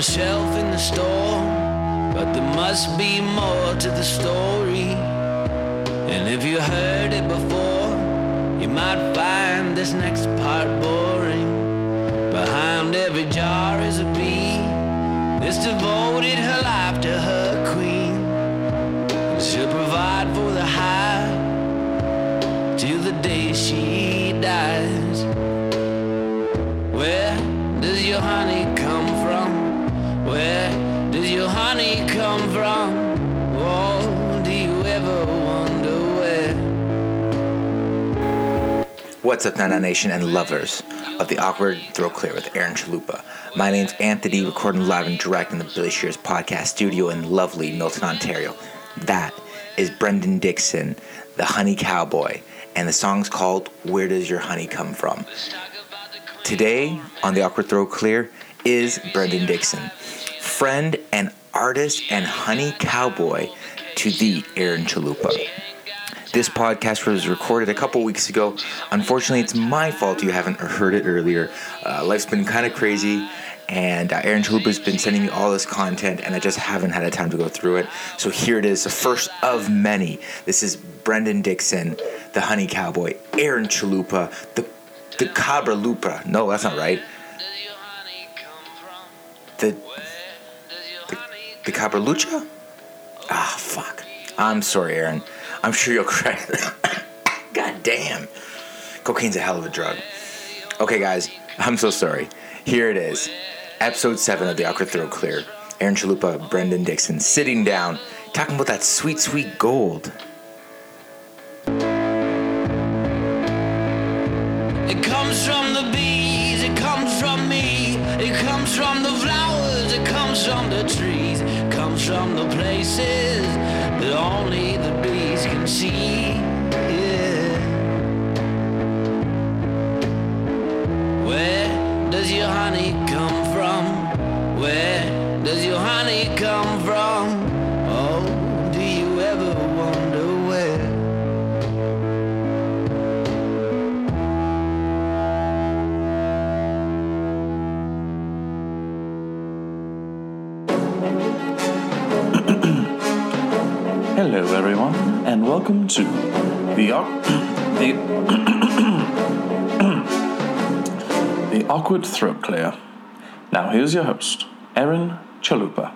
a shelf in the store. But there must be more to the story. And if you heard it before, you might find this next part boring. Behind every jar is a bee that's devoted What's up, Nana Nation and lovers of the Awkward Throat Clear with Aaron Chalupa? My name's Anthony, recording live and direct in the Billy Shears podcast studio in lovely Milton, Ontario. That is Brendan Dixon, the Honey Cowboy, and the song's called Where Does Your Honey Come From? Today on the Awkward Throat Clear is Brendan Dixon, friend and artist and honey cowboy to the Aaron Chalupa. This podcast was recorded a couple weeks ago. Unfortunately, it's my fault you haven't heard it earlier. Uh, life's been kind of crazy, and uh, Aaron Chalupa's been sending me all this content, and I just haven't had a time to go through it. So here it is, the first of many. This is Brendan Dixon, the Honey Cowboy, Aaron Chalupa, the the Cabra Lupa. No, that's not right. The the, the Cabra Lucha. Ah, fuck. I'm sorry, Aaron. I'm sure you'll correct. God damn. Cocaine's a hell of a drug. Okay, guys, I'm so sorry. Here it is. Episode 7 of The Awkward Throat Clear. Aaron Chalupa, Brendan Dixon, sitting down, talking about that sweet, sweet gold. It comes from the bees, it comes from me, it comes from the flowers, it comes from the trees, comes from the places that only the bees can see. Yeah. Where does your honey welcome to the the the awkward throat clear. Now, here's your host, Aaron Chalupa.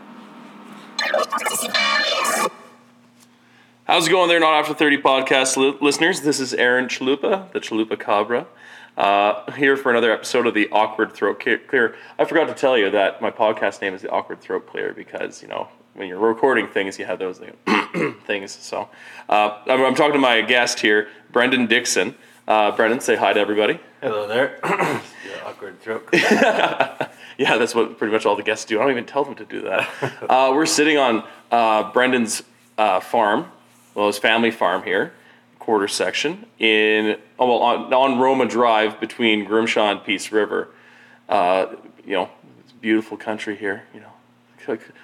How's it going there, Not After 30 podcast li- listeners? This is Aaron Chalupa, the Chalupa Cabra, uh, here for another episode of the Awkward Throat Clear. I forgot to tell you that my podcast name is the Awkward Throat Clear because, you know, when you're recording things, you have those things. So uh, I'm, I'm talking to my guest here, Brendan Dixon. Uh, Brendan, say hi to everybody. Hello there. the awkward throat. Yeah, that's what pretty much all the guests do. I don't even tell them to do that. uh, we're sitting on uh, Brendan's uh, farm, well, his family farm here, quarter section in oh, well on, on Roma Drive between Grimshaw and Peace River. Uh, you know, it's beautiful country here. You know,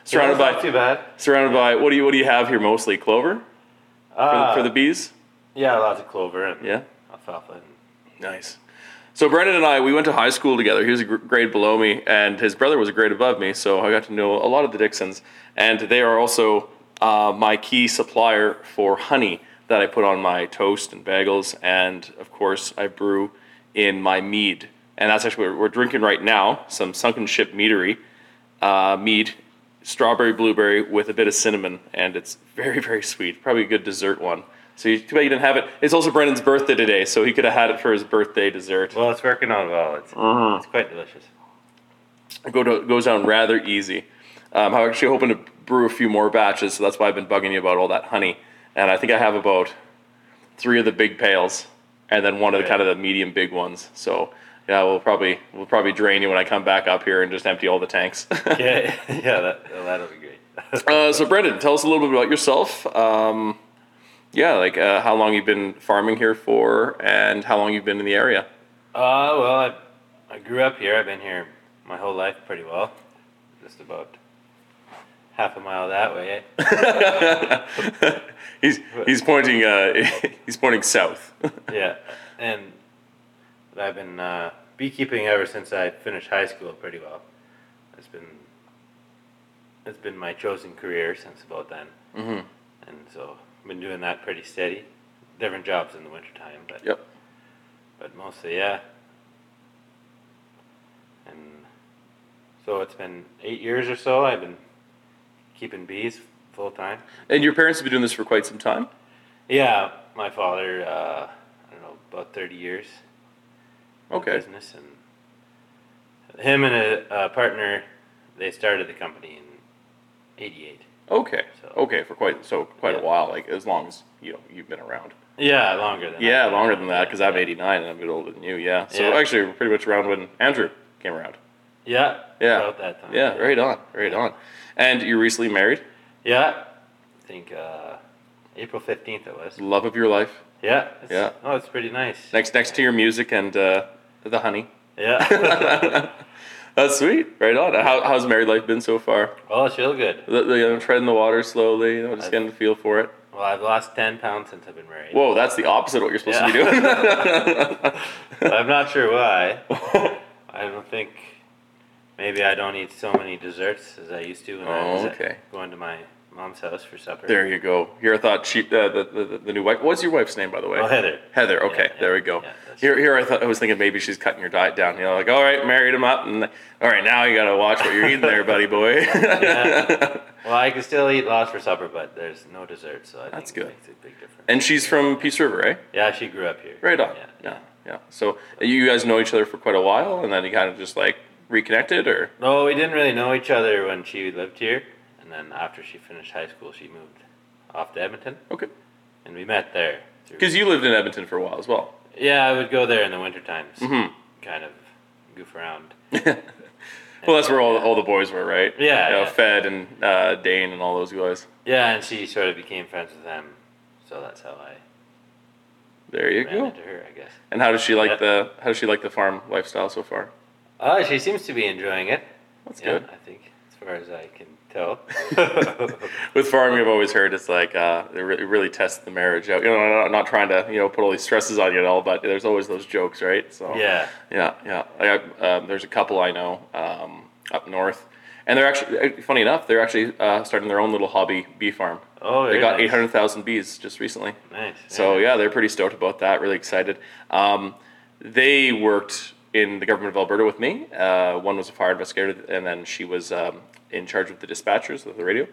surrounded Not by too bad. surrounded by what do you what do you have here mostly clover for, Uh, the, for the bees? yeah, lots of clover and Yeah. alfalfa. And Nice. So Brendan and I, we went to high school together. He was a grade below me, and his brother was a grade above me. So I got to know a lot of the Dixons, and they are also uh, my key supplier for honey that I put on my toast and bagels, and of course I brew in my mead. And that's actually what we're drinking right now: some sunken ship meadery uh, mead, strawberry blueberry with a bit of cinnamon, and it's very very sweet. Probably a good dessert one. So you, too bad you didn't have it. It's also Brendan's birthday today, so he could have had it for his birthday dessert. well, it's working out well. It's, Uh-huh. it's quite delicious. It go to, goes down rather easy. Um, I'm actually hoping to brew a few more batches, so that's why I've been bugging you about all that honey. And I think I have about three of the big pails, and then one of the kind of the medium big ones. So yeah, we'll probably we'll probably drain you when I come back up here and just empty all the tanks. Yeah, yeah, that, that'll be great. uh, so Brendan, tell us a little bit about yourself. Um, yeah, like uh, how long you've been farming here for, and how long you've been in the area. Uh, well, I, I grew up here. I've been here my whole life pretty well. Just about half a mile that way. eh? he's he's pointing uh, he's pointing south. yeah, and I've been uh, beekeeping ever since I finished high school pretty well. It's been it's been my chosen career since about then. Mhm. And so I've been doing that pretty steady. Different jobs in the wintertime, but Yep. but mostly yeah. And so it's been eight years or so. I've been keeping bees full time. And your parents have been doing this for quite some time. Yeah, my father. Uh, I don't know about thirty years. Okay. Business and him and a, a partner, they started the company in '88. Okay. So- Okay, for quite so quite a while. Like as long as you know you've been around. Yeah, longer than Yeah, longer than that because I'm Yeah. 89 and I'm a bit older than you. Yeah. So Yeah. actually, we're pretty much around when Andrew came around. Yeah, Yeah. about that time. Yeah. Right on. Right on. And you're recently married. Yeah, I think uh, April fifteenth it was. Love of your life. Yeah. Yeah. Oh, it's pretty nice. Next next to your music and uh, the honey. Yeah. That's sweet. Right on. How, how's married life been so far? well, it's real good. The, the, know, treading the water slowly. You know, just I've- getting a feel for it. Well, I've lost ten pounds since I've been married. Whoa, that's the opposite of what you're supposed to be doing. I'm not sure why. I don't think. Maybe I don't eat so many desserts as I used to when I Oh, was okay. at, going to my mom's house for supper. there you go. Here I thought she, uh, the, the the new wife. What's your wife's name, by the way? Oh, Heather. Heather. Okay, Yeah, there we go. yeah, here, here I thought I was thinking maybe she's cutting your diet down. You know, like all right, married him up, and all right, now you gotta watch what you're eating there, buddy boy. Yeah. Well, I can still eat lots for supper, but there's no dessert, so I That's think good. it makes a big difference. and she's from Peace River, eh? yeah, she grew up here. Right on. Yeah. Yeah, yeah. So you guys know each other for quite a while, and then you kind of just like reconnected, or No, we didn't really know each other when she lived here, and then after she finished high school, she moved off to Edmonton, okay? and we met there. through- Because you lived in Edmonton for a while as well. yeah, I would go there in the winter times, Mhm. kind of goof around. Well, that's where all, all the boys were, right? Yeah, You know, yeah. Fed and uh, Dane and all those guys. Yeah, and she sort of became friends with them, so that's how I There you ran go. into her, I guess. And how does she like Yeah. the how does she like the farm lifestyle so far? Uh, she seems to be enjoying it. That's yeah, good. I think, as far as I can tell. With farming, I've always heard it's like uh, it really, really tests the marriage out. You know, I'm not trying to you know put all these stresses on you at all, but there's always those jokes, right? So yeah. yeah, yeah. I, um, there's a couple I know um, up north, and they're actually uh, funny enough. They're actually uh, starting their own little hobby bee farm. Oh, yeah. They got nice. 800,000 bees just recently. Nice. So yeah, they're pretty stoked about that. Really excited. Um, they worked in the government of Alberta with me. Uh, one was a fire investigator, and then she was um, in charge of the dispatchers of the radio.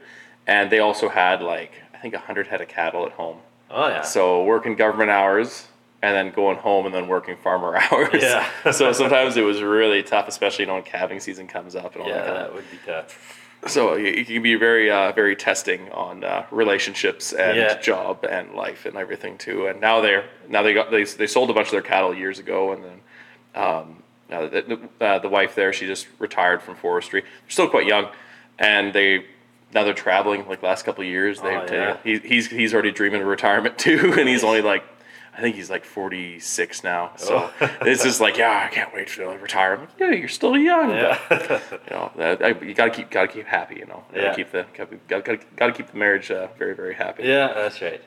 And they also had like I think hundred head of cattle at home. Oh yeah. So working government hours and then going home and then working farmer hours. Yeah. so sometimes it was really tough, especially you know when calving season comes up and all yeah, that of that would be tough. so it can be very, uh, very testing on uh, relationships and Yeah. job and life and everything too. And now they're now they got they, they sold a bunch of their cattle years ago, and then um, now the, the, uh, the wife there she just retired from forestry. They're still quite young, and they now they're traveling like last couple of years. They, Oh, yeah. he, he's he's already dreaming of retirement too, and he's only like. I think he's like 46 now. So Oh. it's just like, yeah, I can't wait to retire. Yeah, you're still young. but Yeah. you know, that, I, you gotta keep gotta keep happy. You know, gotta Yeah. keep the gotta, gotta, gotta keep the marriage uh, very very happy. yeah, that's right.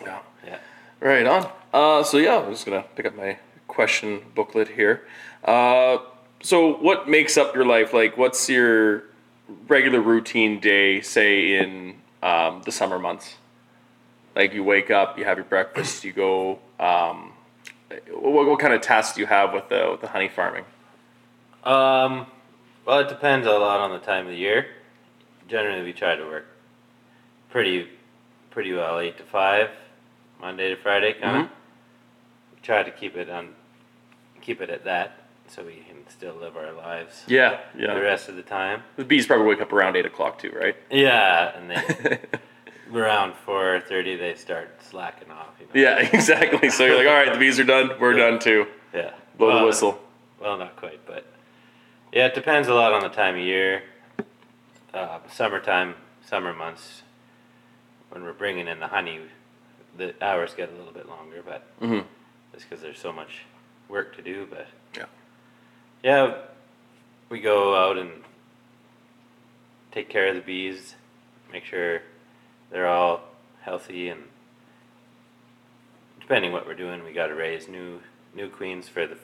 Yeah. Yeah. Right on. Uh, so yeah, I'm just gonna pick up my question booklet here. Uh, so what makes up your life? Like, what's your regular routine day? Say in um, the summer months. Like you wake up, you have your breakfast, you go. Um, what, what kind of tasks do you have with the with the honey farming? Um, well, it depends a lot on the time of the year. Generally, we try to work pretty, pretty well, eight to five, Monday to Friday, kind of. Mhm. Try to keep it on, keep it at that, so we can still live our lives Yeah, yeah. the rest of the time. The bees probably wake up around eight o'clock too, right? Yeah, and then around four thirty they start slacking off. You know? Yeah, exactly. So you're like, all right, the bees are done. We're Yeah. done too. Yeah. Blow Well, the whistle. Well, not quite, but yeah, it depends a lot on the time of year. Uh, summertime, summer months, when we're bringing in the honey, the hours get a little bit longer, but Mhm. just because there's so much work to do. But Yeah. we go out and take care of the bees, make sure they're all healthy, and depending what we're doing, we got to raise new new queens for the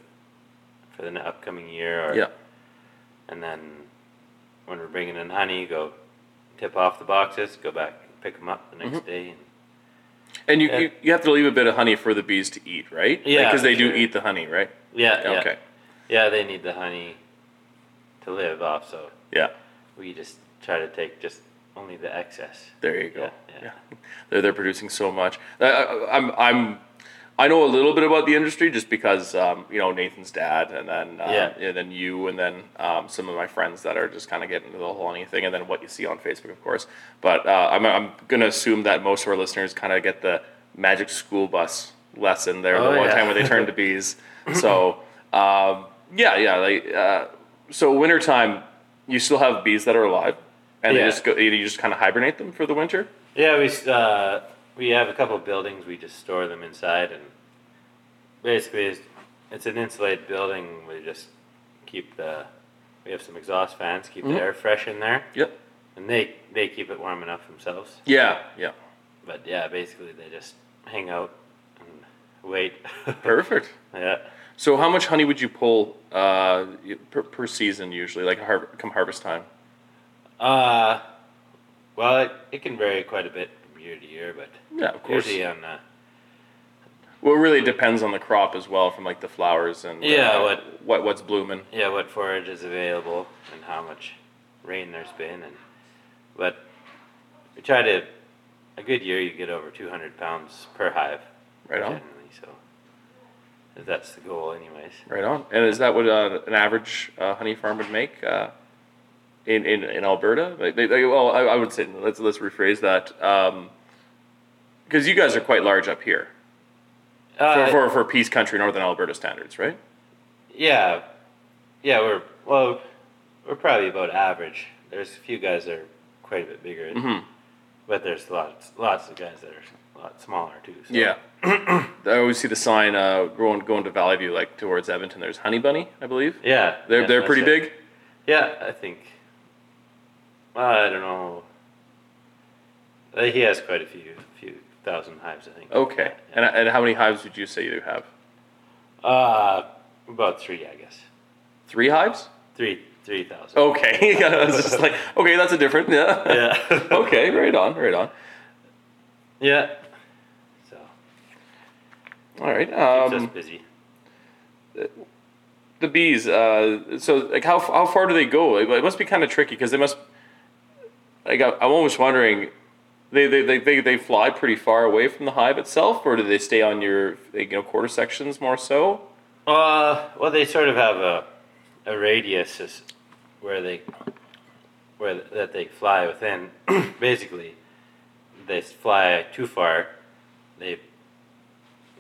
for the upcoming year. Or, Yeah. And then when we're bringing in honey, go tip off the boxes, go back and pick them up the next Mm-hmm. day. And, And you, Yeah. you you have to leave a bit of honey for the bees to eat, right? Yeah, because they for do eat the honey, right? yeah, yeah, Okay. yeah. Yeah, they need the honey to live off, so Yeah. we just try to take just only the excess. There you go. Yeah, Yeah, yeah. they're they're producing so much. I, I, I'm I'm I know a little bit about the industry just because um, you know Nathan's dad, and then uh, Yeah. and then you, and then um, some of my friends that are just kind of getting into the whole honey thing, and then what you see on Facebook, of course. But uh, I'm I'm gonna assume that most of our listeners kind of get the magic school bus lesson there Oh, the one yeah. time when they turn to bees. So um, yeah, yeah, like uh, so wintertime, you still have bees that are alive, and Yeah. they just go, you just kind of hibernate them for the winter. Yeah, we uh, we have a couple of buildings. We just store them inside, and basically, it's, it's an insulated building. We just keep the we have some exhaust fans, keep Mhm. the air fresh in there, Yep. and they they keep it warm enough themselves. Yeah, yeah. But yeah, basically, they just hang out and wait. Perfect. yeah. So, how much honey would you pull uh, per, per season usually, like har- come harvest time? Uh, well, it, it can vary quite a bit from year to year, but Yeah, of course. usually on uh, Well, it really depends on the crop as well, from like the flowers and Yeah, uh, what- what what's blooming. yeah, what forage is available and how much rain there's been, and but we try to a good year you get over 200 pounds per hive Right on, generally, so that's the goal, anyways. right on. And is that what uh, an average uh, honey farm would make uh, in, in in Alberta? Like, they, they, well, I, I would say let's let's rephrase that because you guys are quite large up here Uh, for, for for Peace Country, Northern Alberta standards, right? yeah, yeah, we're well, we're probably about average. There's a few guys that are quite a bit bigger, Mhm. but there's lots lots of guys that are a lot smaller too. So. Yeah. I always see the sign uh, going going to Valley View, like towards Edmonton. There's Honey Bunny, I believe. yeah, They're yeah, they're pretty it. big. Yeah, I think. I don't know. Uh, He has quite a few, few thousand hives, I think. Okay. And and how many hives would you say you have? Uh, about three, I guess. Three hives? Three, three thousand. Okay. yeah, I was just like, okay, that's a different. Yeah. Yeah. okay. Right on. Right on. yeah. All right. keeps us Um, busy. the bees. Uh, so like, how how far do they go? Like, it must be kind of tricky because they must. Like, I- I'm almost wondering. They, they, they, they, they fly pretty far away from the hive itself, or do they stay on your you know quarter sections more so? Uh, well, they sort of have a a radius where they where that they fly within. Basically, they fly too far. They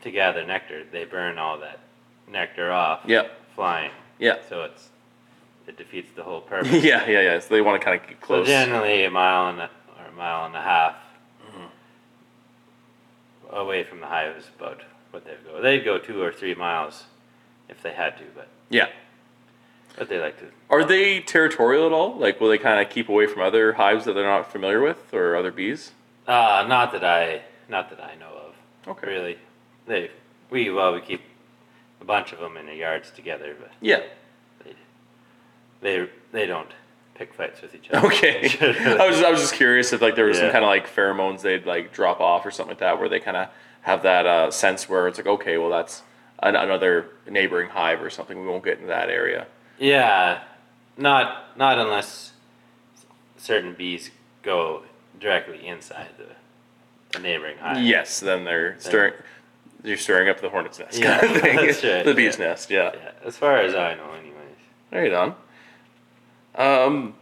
to gather nectar. They burn all that nectar off. Yeah. Flying. Yeah. So it's it defeats the whole purpose. yeah, yeah, yeah. So they want to kind of get close. So generally, a mile and a, or a mile and a half away from the hive is about what they'd go. They'd go two or three miles if they had to, but yeah. but they like to. Are they territorial at all? Like, will they kind of keep away from other hives that they're not familiar with, or other bees? Uh, not that I, not that I know of. Okay. Really, they we well we keep a bunch of them in the yards together, but Yeah. they they they don't pick fights with each other. Okay. I was I was just curious if like there was some kind of like pheromones they'd like drop off or something like that, where they kind of have that uh, sense where it's like, okay, well that's an, another neighboring hive or something. We won't get into that area. Yeah, not not unless certain bees go directly inside the, the neighboring hive. Yes. Then they're stirring. You're stirring up the hornet's nest. Yeah, kind of thing. right, The bee's yeah. nest. Yeah. Yeah, as far as I know, anyways. Right on. Um,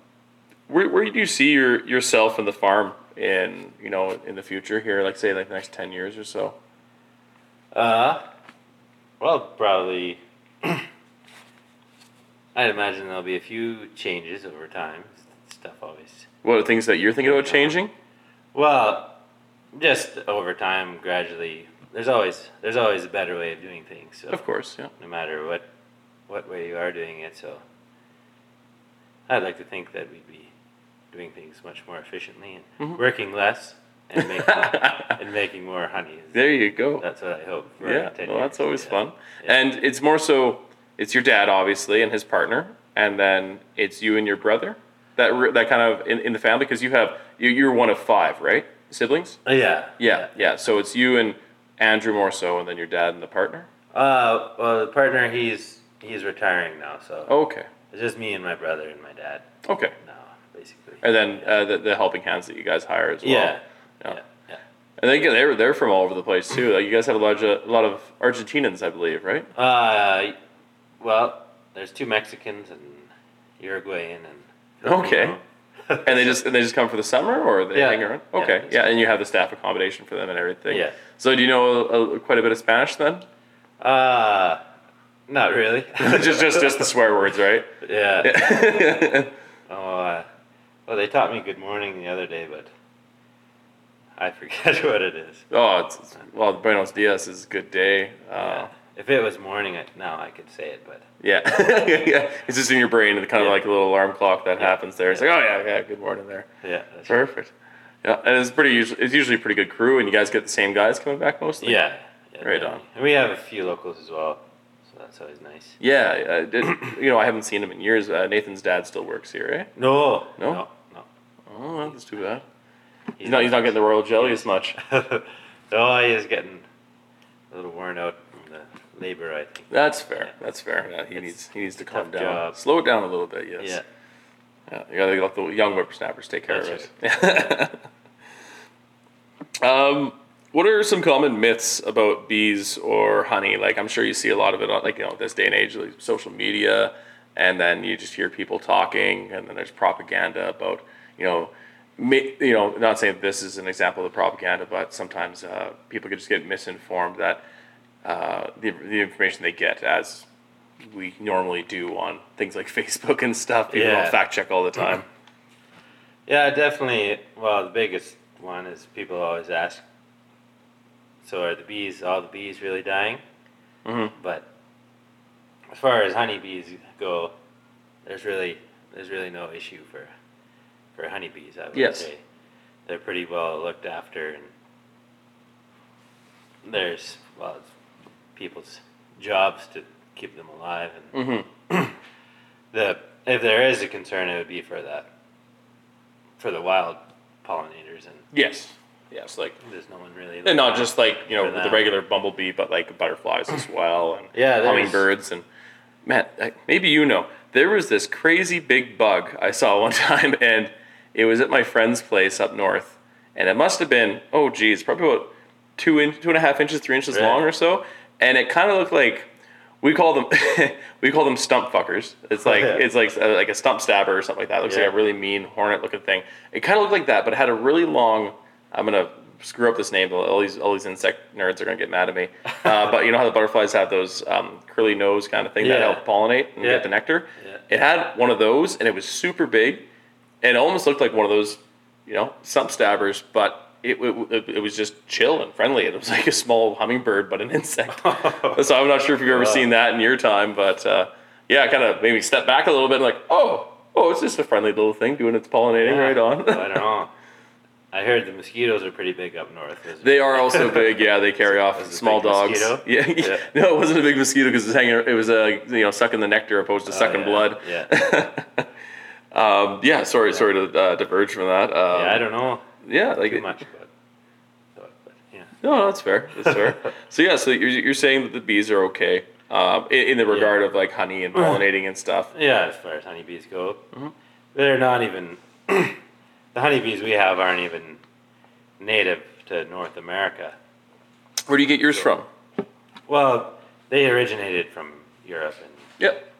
where, where do you see your yourself and the farm in you know in the future here? Like say like the next ten years or so. Uh, well, probably. I'd imagine there'll be a few changes over time. Stuff always. What are things that you're thinking about changing? Well, just over time, gradually. There's always there's always a better way of doing things. So Of course, yeah. no matter what what way you are doing it. So I'd like to think that we'd be doing things much more efficiently and Mm-hmm. working less and making and making more honey. There you go. That's what I hope. For yeah, 10 well, that's always Yeah. fun. Yeah. And it's more so, it's your dad obviously and his partner, and then it's you and your brother. that re- that kind of in, in the family because you have you, you're one of five, right? Siblings. Uh, yeah. Yeah, yeah. So it's you and Andrew more so, and then your dad and the partner. Uh, well, the partner he's he's retiring now, so Okay, it's just me and my brother and my dad okay. now, basically. And then uh, the, the helping hands that you guys hire as well. yeah. Yeah. Yeah. Yeah. And they they're they're from all over the place too. Like you guys have a lot of a lot of Argentinians, I believe, right? Uh, well, there's two Mexicans and Uruguayan and. Okay. And they just and they just come for the summer, or they Yeah. hang around. Okay, it's yeah, and you have the staff accommodation for them and everything. Yeah. So do you know a, a, quite a bit of Spanish then? Uh, not really. just just just the swear words, right? yeah. oh, uh, well, they taught me good morning the other day, but I forget what it is. Oh, it's, it's- well, Buenos Dias is good day. Uh, Yeah. If it was morning, I, now I could say it, but Yeah, yeah. It's just in your brain, and kind of Yeah. like a little alarm clock that Yeah. happens there. It's like, oh yeah, yeah, good morning there. yeah. Perfect. Yeah, and it's pretty. Usually, it's usually a pretty good crew, and you guys get the same guys coming back mostly. Yeah. yeah Right on. And we have a few locals as well, so that's always nice. Yeah, uh, you know, I haven't seen him in years. Uh, Nathan's dad still works here, eh? No. No? No. No. Oh, that's too bad. He's not. He's not getting the royal jelly as much. oh, he is getting a little worn out from the labor, I think. That's fair. That's fair. Yeah, he It's needs. He needs to calm down. job. Slow it down a little bit. Yes. Yeah. Yeah, you gotta let the young whippersnappers take care That's of it. um, what are some common myths about bees or honey? Like, I'm sure you see a lot of it on, like, you know, this day and age, like social media, and then you just hear people talking, and then there's propaganda about, you know, ma- you know, not saying this is an example of the propaganda, but sometimes uh, people could just get misinformed that uh, the, the information they get as we normally do on things like Facebook and stuff. People Yeah. don't fact check all the time. Yeah, definitely. Well, the biggest one is people always ask, so are the bees, all the bees really dying? Mhm. But as far as honeybees go, there's really there's really no issue for for honeybees. I would Yes. say they're pretty well looked after, and there's well, it's people's jobs to keep them alive, and Mm-hmm. the if there is a concern, it would be for that for the wild pollinators, and Yes. Yes, like there's no one really. and not just like you know the that. regular bumblebee, but like butterflies as well, and Yeah, hummingbirds and man, I- maybe you know there was this crazy big bug I saw one time, and it was at my friend's place up north, and it must have been oh geez, probably about two in, two and a half inches, three inches long or so, and it kind of looked like we call them we call them stump fuckers. It's like Yeah. it's like uh, like a stump stabber or something like that. It looks Yeah. like a really mean hornet looking thing. It kind of looked like that, but it had a really long. I'm gonna screw up this name. All these all these insect nerds are gonna get mad at me. Uh, but you know how the butterflies have those um, curly nose kind of thing that help pollinate and Yeah. get the nectar. Yeah. It had one of those, and it was super big, and it almost looked like one of those, you know, stump stabbers, but. It, it, it was just chill and friendly. It was like a small hummingbird, but an insect. so I'm not sure if you've ever seen that in your time, but uh, yeah, kind of made me step back a little bit and like, oh, oh, it's just a friendly little thing doing its pollinating Yeah. right on. I don't know. I heard the mosquitoes are pretty big up north. They are also big. Yeah, they carry off it a small big dogs. mosquito? Yeah, Yeah. no, it wasn't a big mosquito because it was hanging. It was uh, you know sucking the nectar opposed to Oh, sucking yeah. blood. Yeah. Um, yeah, sorry, sorry to uh, diverge from that. Um, yeah, I don't know Yeah, like too much, but, but, but yeah. no, no, that's fair. That's fair. so yeah, so you're, you're saying that the bees are okay um, in, in the regard of like honey and pollinating and stuff. Yeah, as far as honeybees go, Mm-hmm. they're not even. the honeybees we have aren't even native to North America. Where do you get yours from? Well, they originated from Europe and Yep.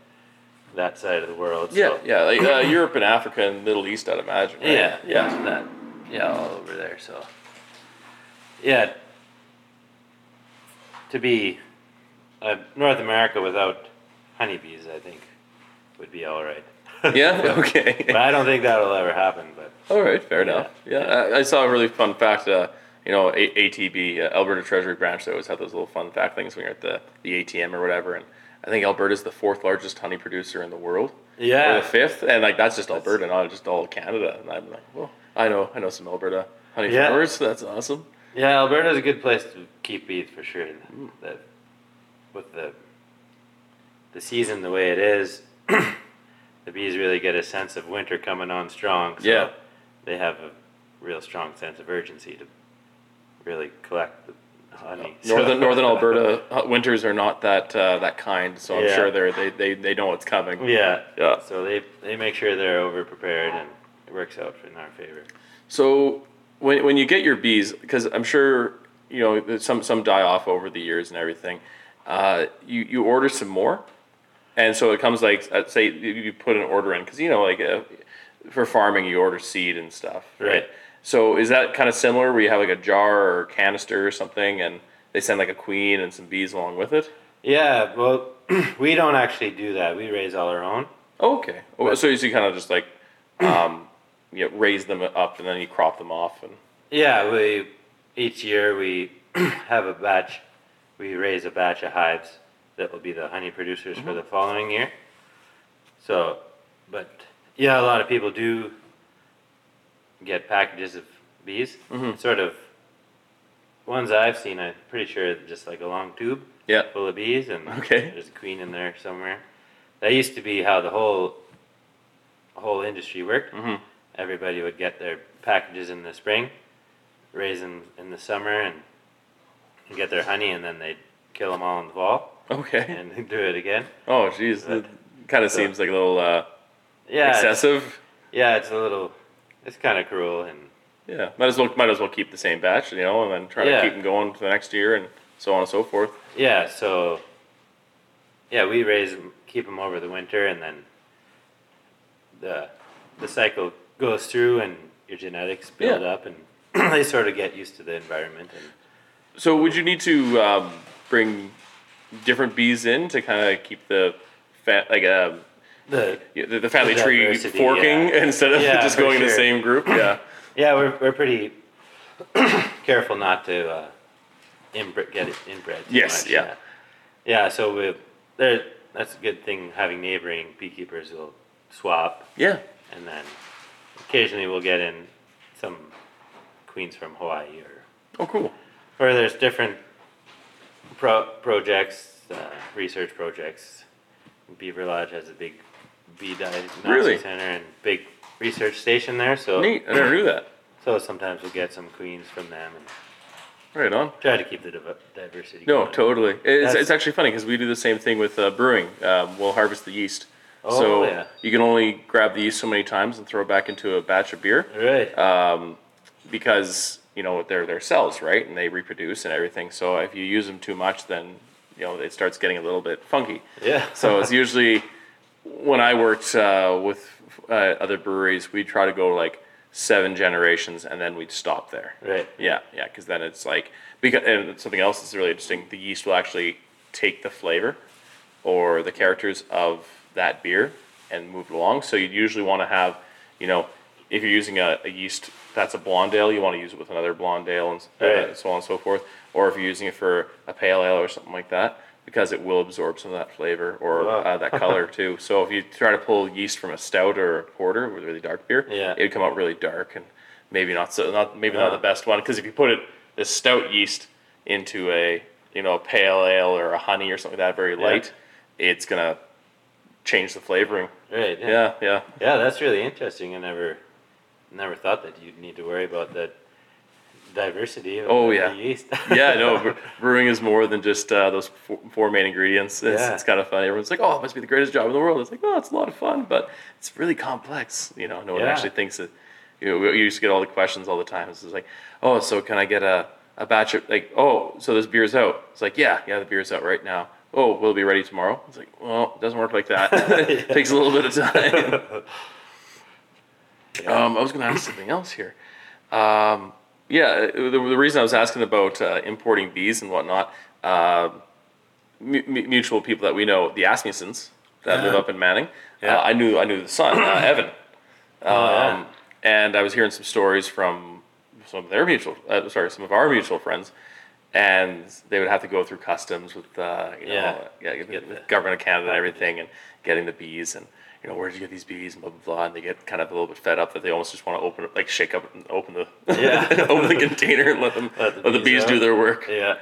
that side of the world. Yeah, so- yeah, like uh, Europe and Africa and Middle East, I'd imagine. Right? Yeah, yeah. yeah, that, yeah, all over there. So, yeah, to be uh, North America without honeybees, I think, would be all right. Yeah. Okay. but I don't think that'll ever happen. But All right. Fair enough. Yeah. I, I saw a really fun fact. Uh, you know, a- ATB, uh, Alberta Treasury Branch, they always have those little fun fact things when you're at the, the ATM or whatever. And I think Alberta's the fourth largest honey producer in the world. Yeah. Or the fifth. And like that's just Alberta, not just all Canada. And I'm like, well, I know, I know some Alberta honey Yeah. farmers. That's awesome. yeah, Alberta's a good place to keep bees for sure. That with the the season the way it is, the the bees really get a sense of winter coming on strong. So Yeah. They have a real strong sense of urgency to really collect the honey. So- Northern Northern Alberta uh, winters are not that uh, that kind, so I'm Yeah. sure they're, they they they know what's coming. yeah. Yeah. So they they make sure they're over prepared and it works out in our favor. So when when you get your bees, because I'm sure you know some some die off over the years and everything, uh, you you order some more, and so it comes like uh, say you put an order in because you know like uh, for farming you order seed and stuff, right? Right. So is that kind of similar where you have like a jar or canister or something, and they send like a queen and some bees along with it? Yeah. Well, we don't actually do that. We raise all our own. Oh, okay. Oh, so you see kind of just like um, you know, raise them up and then you crop them off and Yeah, we each year we have a batch. We raise a batch of hives that will be the honey producers for the following year. So, but yeah, a lot of people do get packages of bees. Sort of ones I've seen. I'm pretty sure just like a long tube yeah. full of bees, and Okay. there's a queen in there somewhere. That used to be how the whole whole industry worked. Mhm. Everybody would get their packages in the spring, raise them in the summer, and get their honey, and then they'd kill them all in the fall Okay. and do it again. Oh, geez. It kind of So- seems like a little uh, Yeah, it's- excessive. Yeah, it's a little. It's kind of cruel, and Yeah. Might as well might as well keep the same batch, you know, and then try Yeah. to keep them going for the next year and so on and so forth. yeah. So, yeah, we raise them, keep them over the winter, and then the the cycle goes through, and your genetics build Yeah. up, and they sort of get used to the environment, and So would you need to um, bring different bees in to kind of keep the fa- like uh, the the, the family The tree forking yeah. instead of Yeah, just going in the same group? Yeah. yeah, we're we're pretty careful not to uh, inbred, get it inbred. Yes, much, yeah. yeah. So we there. That's a good thing. Having neighboring beekeepers will swap, Yeah. and then occasionally we'll get in some queens from Hawaii or Oh, cool. or there's different pro- projects, uh, research projects. Beaverlodge has a big bee diagnostic Really? center and big research station there. So Neat. I never knew that. so sometimes we'll get some queens from them and Right on. try to keep the div- diversity. No, going. totally. It's, That's- it's actually funny because we do the same thing with uh, brewing. Um, we'll harvest the yeast. Oh, so yeah. you can only grab the yeast so many times and throw it back into a batch of beer Right. um, because you know they're they're cells, right? And they reproduce and everything. So if you use them too much, then you know it starts getting a little bit funky. yeah. So it's usually when I worked uh, with uh, other breweries, we try to go like seven generations and then we'd stop there. right. Yeah, yeah, because then it's like because and something else that's really interesting. The yeast will actually take the flavor or the characters of that beer and move it along. So you'd usually want to have, you know, if you're using a, a yeast that's a blonde ale, you want to use it with another blonde ale and uh, Right. so on and so forth. Or if you're using it for a pale ale or something like that, because it will absorb some of that flavor or Wow. uh, that color too. So if you try to pull yeast from a stout or a porter with really dark beer, Yeah. it'd come out really dark and maybe not so not maybe not Ah. the best one because if you put it this stout yeast into a you know a pale ale or a honey or something like that very light, it's gonna change the flavoring. Right. Yeah. Yeah, yeah. Yeah, that's really interesting. I never, never thought that you'd need to worry about that diversity of Oh, yeah. yeast. yeah, no, bre- brewing is more than just uh, those four, four main ingredients. It's, Yeah. it's kind of funny. Everyone's like, "Oh, it must be the greatest job in the world." It's like, "Oh, it's a lot of fun, but it's really complex." You know, no one Yeah. actually thinks that. You know, we used to get all the questions all the time. It's just like, "Oh, so can I get a, a batch of like? Oh, so this beer's out." It's like, "Yeah, yeah, the beer's out right now." Oh, we'll be ready tomorrow? It's like, well, it doesn't work like that. it takes a little bit of time. Um, I was going to ask something else here. Um, yeah, the, the reason I was asking about uh, importing bees and whatnot, uh, mu- mu- mutual people that we know, the Asmussens that live up in Manning. Yeah. Uh, I knew I knew the son, uh, Evan, um, yeah. and I was hearing some stories from some of their mutual, uh, sorry, some of our mutual friends, and they would have to go through customs with, uh, you know, yeah, the, the the- government of Canada and everything, and getting the bees and. You know, where did you get these bees and blah blah blah, and they get kind of a little bit fed up that they almost just want to open it, like shake up and open the Yeah. open the container and let them Let let the the, bees bees do their work. yeah.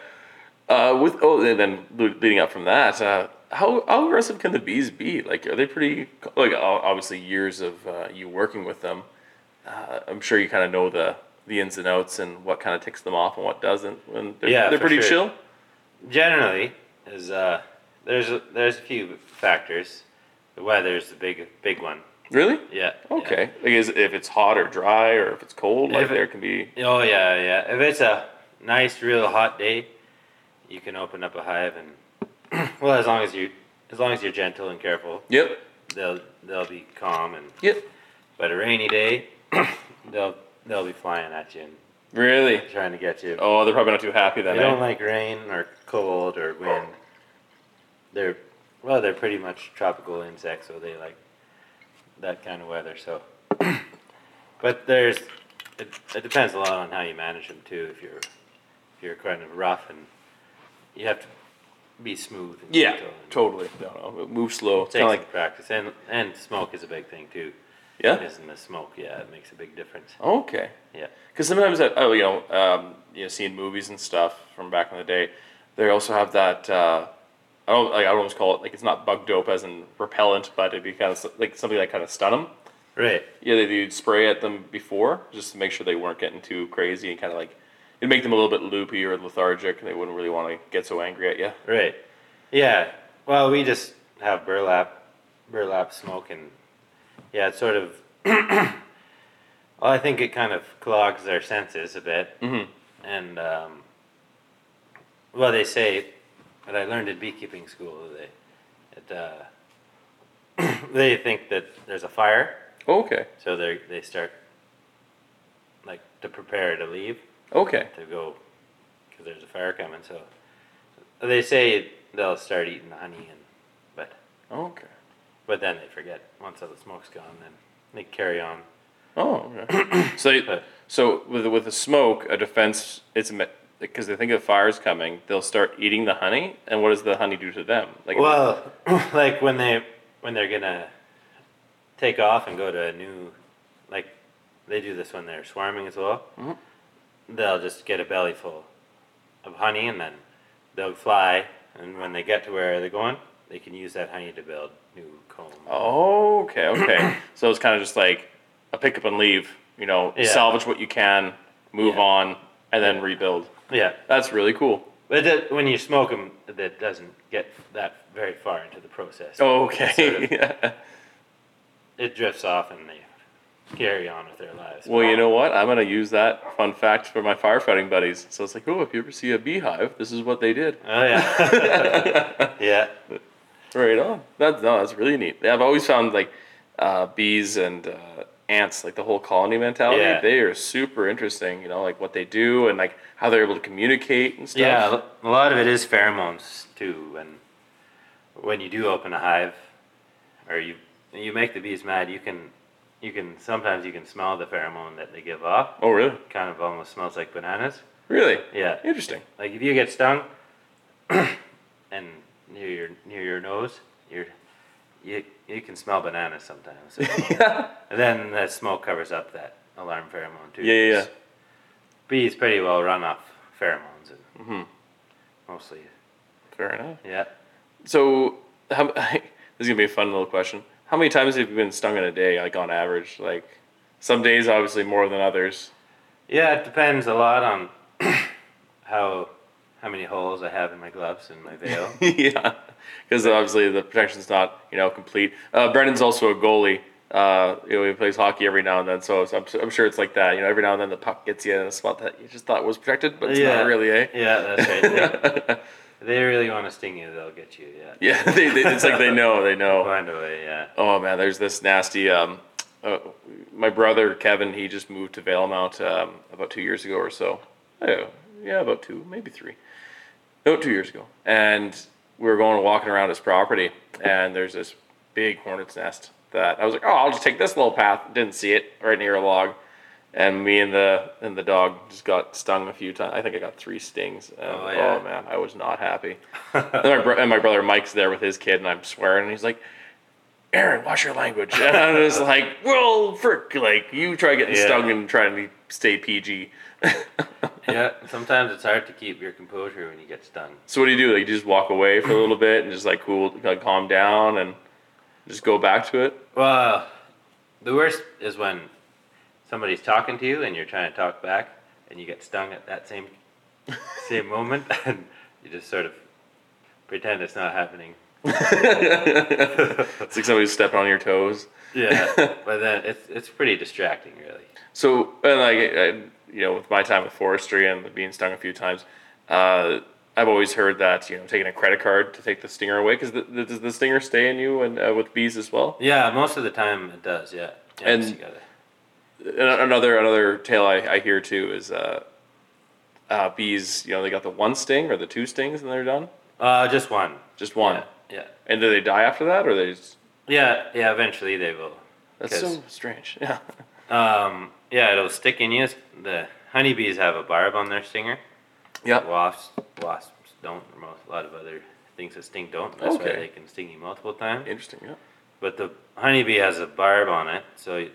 Uh, with oh, and then leading up from that, uh, how how aggressive can the bees be? Like, are they pretty like obviously years of uh, you working with them? Uh, I'm sure you kind of know the the ins and outs and what kind of ticks them off and what doesn't. And they're, Yeah, they're pretty sure. chill. Generally, is uh, there's a, there's a few factors. The weather is the big big one. Really? Yeah. Okay. Like, is if it's hot or dry or if it's cold, like it- there can be. Oh yeah, yeah. If it's a nice, real hot day, you can open up a hive and well, as long as you as long as you're gentle and careful, Yep. they'll they'll be calm. And Yep. but a rainy day, they'll they'll be flying at you and Really? trying to get you. Oh, they're probably not too happy then. They eh? don't like rain or cold or wind. They're well, they're pretty much tropical insects, so they like that kind of weather. So, but there's it, it depends a lot on how you manage them too. If you're if you're kind of rough and you have to be smooth. And Yeah, and totally. No, no, move slow. It's Take kind some of like practice, and and smoke is a big thing too. Yeah. Isn't the smoke? Yeah, it makes a big difference. Okay. Yeah. Because sometimes, I, oh, you know, um, you know, seeing movies and stuff from back in the day, they also have that. Uh, I don't like. I would almost call it like it's not bug dope as in repellent, but it'd be kind of like something that kind of stun them. Right. Yeah, they would spray at them before just to make sure they weren't getting too crazy and kind of like it'd make them a little bit loopy or lethargic, and they wouldn't really want to get so angry at you. Right. Yeah. Well, we just have burlap, burlap smoke, and yeah, it's sort of. well, I think it kind of clogs their senses a bit, Mm-hmm. and um, well, they say, that I learned at beekeeping school, they, it, uh, they think that there's a fire, Okay. so they they start like to prepare to leave Okay. to go because there's a fire coming. So they say they'll start eating the honey, and but Okay. But then they forget once all the smoke's gone. Then they carry on. Oh, okay. so, But- so with with the smoke, a defense it's because they think the fire's coming. They'll start eating the honey, and what does the honey do to them? Like, Well, like when they when they're gonna take off and go to a new, like they do this when they're swarming as well. Mm-hmm. They'll just get a belly full of honey, and then they'll fly. And when they get to where they're going, they can use that honey to build new comb. oh, okay, okay. so it's kind of just like a pick up and leave. You know, Yeah. salvage what you can, move Yeah. on, and then rebuild. Yeah, That's really cool. but it, when you smoke them, that doesn't get that very far into the process. Oh, okay. Sort of. Yeah. It drifts off, and they carry on with their lives. Well, you know what? I'm gonna use that fun fact for my firefighting buddies. So it's like, oh, if you ever see a beehive, this is what they did. Oh yeah, yeah. Right on. That's no, that's really neat. I've always found like uh, bees and uh, ants, like the whole colony mentality. Yeah. They are super interesting. You know, like what they do and like how they're able to communicate and stuff. Yeah, a lot of it is pheromones too. And when you do open a hive, or you you make the bees mad, you can you can sometimes you can smell the pheromone that they give off. Oh, really? Kind of almost smells like bananas. Really? Yeah, Interesting. like if you get stung, and near your near your nose, you're you you can smell bananas sometimes. And then the smoke covers up that alarm pheromone too. Yeah, yeah, yeah. Bees pretty well run off pheromones and Mm-hmm. mostly Fair enough. yeah. So, how, this is gonna be a fun little question. How many times have you been stung in a day, like on average? Like, some days obviously more than others. Yeah, it depends a lot on how how many holes I have in my gloves and my veil. yeah, because obviously the protection's not you know complete. Uh, Brendan's also a goalie. Uh, you know, he plays hockey every now and then, so I'm, I'm sure it's like that. You know, every now and then the puck gets you in a spot that you just thought was protected, but it's Yeah. not really, eh? yeah, that's right. They, they really want to sting you, they'll get you. Yeah, Yeah, they, they, it's like they know, they know. find a way. Yeah. Oh man, there's this nasty. Um, uh, my brother Kevin, he just moved to Valemount um, about two years ago or so. Oh, yeah, about two, maybe three. No, two years ago. And we were going walking around his property, and there's this big hornet's nest that I was like, oh, I'll just take this little path. Didn't see it right near a log, and me and the and the dog just got stung a few times. I think I got three stings. And, Oh, oh yeah. oh man, I was not happy. and, my bro- and my brother Mike's there with his kid, and I'm swearing, and he's like. Aaron, watch your language. And I was like, well, frick, like, you try getting Yeah. stung and trying to stay PG. yeah, sometimes it's hard to keep your composure when you get stung. So what do you do? Like you just walk away for a little bit and just like cool, like calm down and just go back to it. Well, the worst is when somebody's talking to you and you're trying to talk back and you get stung at that same same moment and you just sort of pretend it's not happening. It's like somebody's stepping on your toes. Yeah, but then it's it's pretty distracting, really. So and like I, you know, with my time with forestry and being stung a few times, uh, I've always heard that you know taking a credit card to take the stinger away because the, the, does the stinger stay in you and uh, with bees as well? Yeah, most of the time it does. Yeah, yeah And- you gotta- And another another tale I, I hear too is uh, uh, bees. You know, they got the one sting or the two stings and they're done. uh, just one. Just one. Yeah, yeah, And do they die after that, or they just? yeah. yeah eventually they will. That's so strange. Yeah. Um, yeah, it'll stick in you. The honeybees have a barb on their stinger. Yeah. Wasps, wasps don't. Most, a lot of other things that sting don't. That's Okay. why they can sting you multiple times. Interesting. Yeah. But the honeybee has a barb on it, so it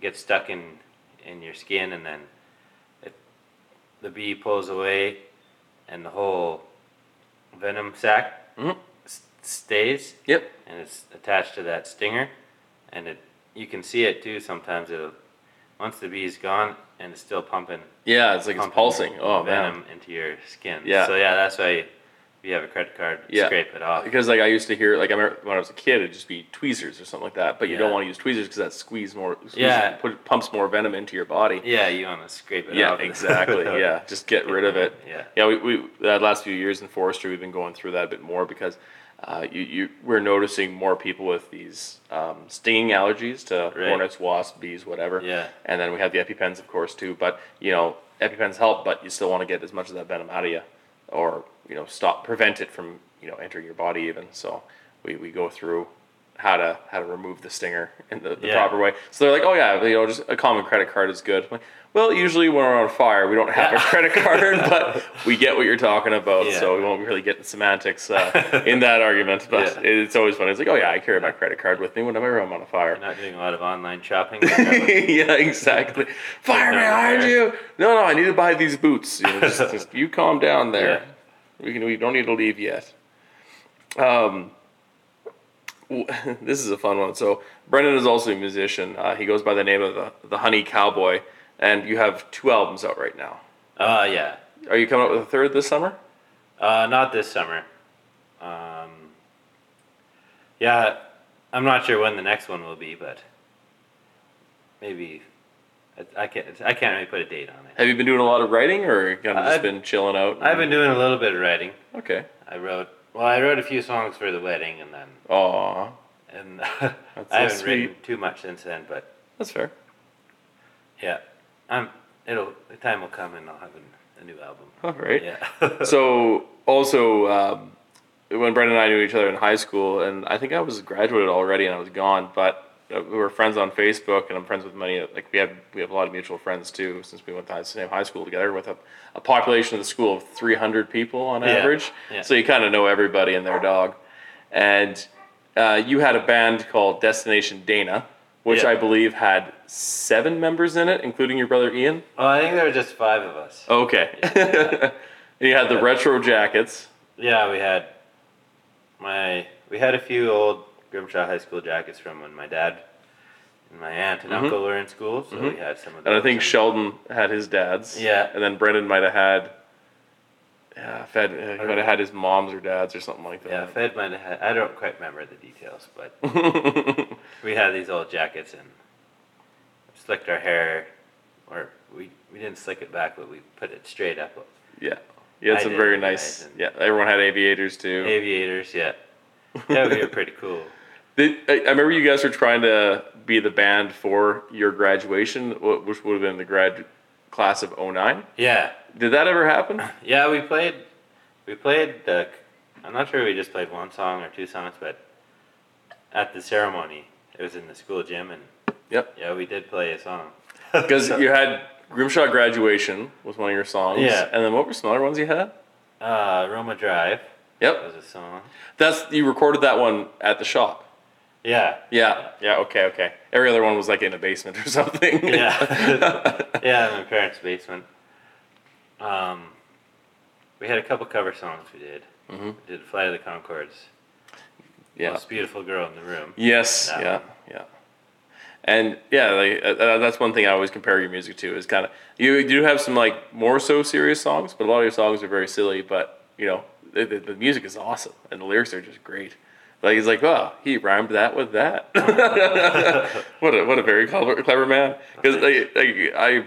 gets stuck in in your skin, and then it, the bee pulls away, and the whole venom sac Mhm. s- stays, Yep. and it's attached to that stinger, and it you can see it too. Sometimes it'll once the bee's gone and it's still pumping Yeah, it's like it's pulsing. Oh man. venom into your skin. Yeah. So yeah, that's why if you have a credit card, Yeah. scrape it off. Because like I used to hear, like I remember when I was a kid, it'd just be tweezers or something like that. But you don't want to use tweezers because that squeeze more, squeezes, Yeah. put, pumps more venom into your body. Yeah, you want to scrape it Yeah, off. exactly. yeah, just get rid of it. Yeah. Yeah, we, we that last few years in forestry, we've been going through that a bit more because uh, you, you we're noticing more people with these um, stinging allergies to Right. hornets, wasps, bees, whatever. Yeah. And then we have the EpiPens, of course, too. But you know, EpiPens help, but you still want to get as much of that venom out of you, or you know, stop prevent it from you know entering your body even. So we, we go through how to how to remove the stinger in the, the Yeah. proper way. So they're like, oh yeah, you know, just a common credit card is good. I'm like, well, usually when we're on fire, we don't have a credit card, but we get what you're talking about, Yeah. so we won't really get the semantics uh, in that argument. But Yeah. it's always funny. It's like, oh yeah, I carry my credit card with me whenever I'm on a fire. You're not doing a lot of online shopping. yeah, exactly. Fire behind you! No, no, I need to buy these boots. You, know, just, just- you calm down there. Yeah. We can. We don't need to leave yet. Um, this is a fun one. So Brendan is also a musician. Uh, he goes by the name of the the Honey Cowboy, and you have two albums out right now. uh, yeah. Are you coming up with a third this summer? Uh, not this summer. Um, yeah, I'm not sure when the next one will be, but maybe I, I can't. I can't really put a date on it. Have you been doing a lot of writing, or kind of just I've- been chilling out? I've been doing a little bit of writing. okay. I wrote well. I wrote a few songs for the wedding, and then Aw, and I haven't sweet. written too much since then. But that's fair. yeah, I'm. It'll the time will come, and I'll have a, a new album. All right. Yeah. so also um, when Brendan and I knew each other in high school, and I think I was graduated already and I was gone, but uh, we were friends on Facebook, and I'm friends with many. Like we have we have a lot of mutual friends too, since we went to the same high school together, with a, a population of the school of 300 people on Yeah, average. yeah. So you kind of know everybody and their dog. And uh, you had a band called Destination Dana, which Yeah. I believe had seven members in it, including your brother Ian. Oh, I think there were just five of us. Okay. and you had the retro jackets. Yeah, we had my we had a few old Grimshaw High School jackets from when my dad and my aunt and uncle were in school, so we had some of those. Mm-hmm. And I think Sheldon had his dad's. Yeah. And then Brendan might have had. Yeah, Fed uh, might have had his mom's or dad's or something like that. yeah. Fed might have had. I don't quite remember the details, but we had these old jackets and slicked our hair, or we we didn't slick it back, but we put it straight up. yeah. You had I some did, very nice. Yeah, everyone had aviators too. Aviators, yeah, yeah, we were pretty cool. Did, I, I remember you guys were trying to be the band for your graduation, which would have been the grad class of 09. Yeah, Did that ever happen? Yeah, we played. We played the. I'm not sure we just played one song or two songs, but at the ceremony, it was in the school gym, and Yep. yeah, we did play a song. Because you had Grimshaw Graduation was one of your songs. Yeah. And then what were some other ones you had? Uh, Roma Drive Yep. was a song. That's you recorded that one at the shop. Yeah, Yeah. Yeah. Okay. Okay. Every other one was like in a basement or something. yeah, yeah, in my parents' basement. Um, we had a couple cover songs we did. Mm-hmm. We did Flight of the Conchords. Yeah. Most beautiful girl in the room. Yes. That yeah. one. Yeah. And yeah, like uh, uh, that's one thing I always compare your music to is kind of you do have some like more so serious songs, but a lot of your songs are very silly. But you know, the, the, the music is awesome and the lyrics are just great. Like he's like, oh, he rhymed that with that. what a what a very clever clever man. Because like, like, I,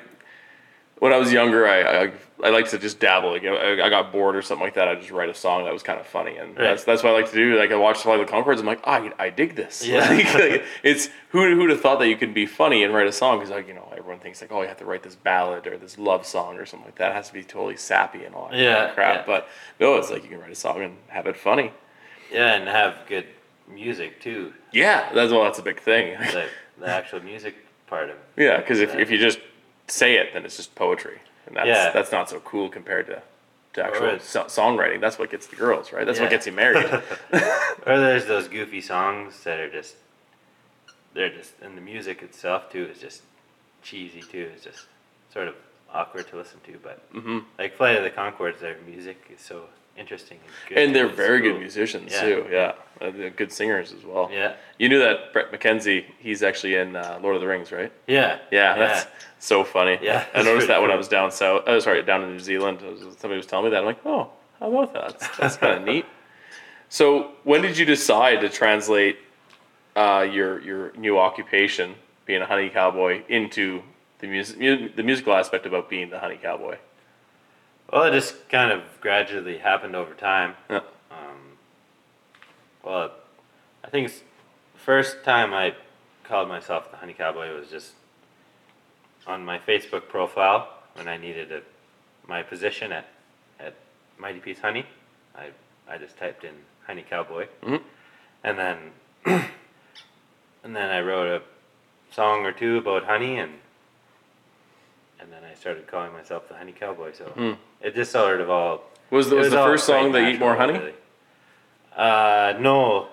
when I was younger, I, I I like to just dabble. Like I, I got bored or something like that. I just write a song that was kind of funny, and Right. that's that's what I like to do. Like I watch Flight of the Conchords, I'm like, I, I dig this. Yeah. Like, like, it's who who'd have thought that you could be funny and write a song? Because like you know, everyone thinks like, oh, you have to write this ballad or this love song or something like that. It has to be totally sappy and all that kind Yeah, of crap. yeah. But no, it's like you can write a song and have it funny. Yeah, and have good music too. Yeah, that's well, that's a big thing. The, the actual music part of it. yeah, because if if you just say it, then it's just poetry, and that's Yeah. that's not so cool compared to. To actual Right. so- songwriting, that's what gets the girls, right? That's what gets you married. Or there's those goofy songs that are just, they're just, and the music itself too is just cheesy too. It's just sort of awkward to listen to. But hmm like Flight of the Conchords, their music is so interesting and good. And they're very good musicians Yeah. too. Yeah, Uh, they're good singers as well. Yeah. You knew that Bret McKenzie, he's actually in uh, Lord of the Rings, right? Yeah. Yeah, that's so funny. Yeah, I noticed that when I was down south. Oh, sorry, down in New Zealand. Somebody was telling me that. I'm like, oh, how about that? That's, that's kind of neat. So, when did you decide to translate uh, your your new occupation, being a honey cowboy, into the music the musical aspect about being the honey cowboy? Well, it just kind of gradually happened over time. Yeah. Um, well, I think first time I called myself the Honey Cowboy was just on my Facebook profile when I needed a, my position at, at Mighty Peace Honey. I, I just typed in Honey Cowboy. Mhm. And then and then I wrote a song or two about honey and and then I started calling myself the Honey Cowboy. So Mm. it just sort of all Was the, was the first song the Eat More Honey? really. Uh, no.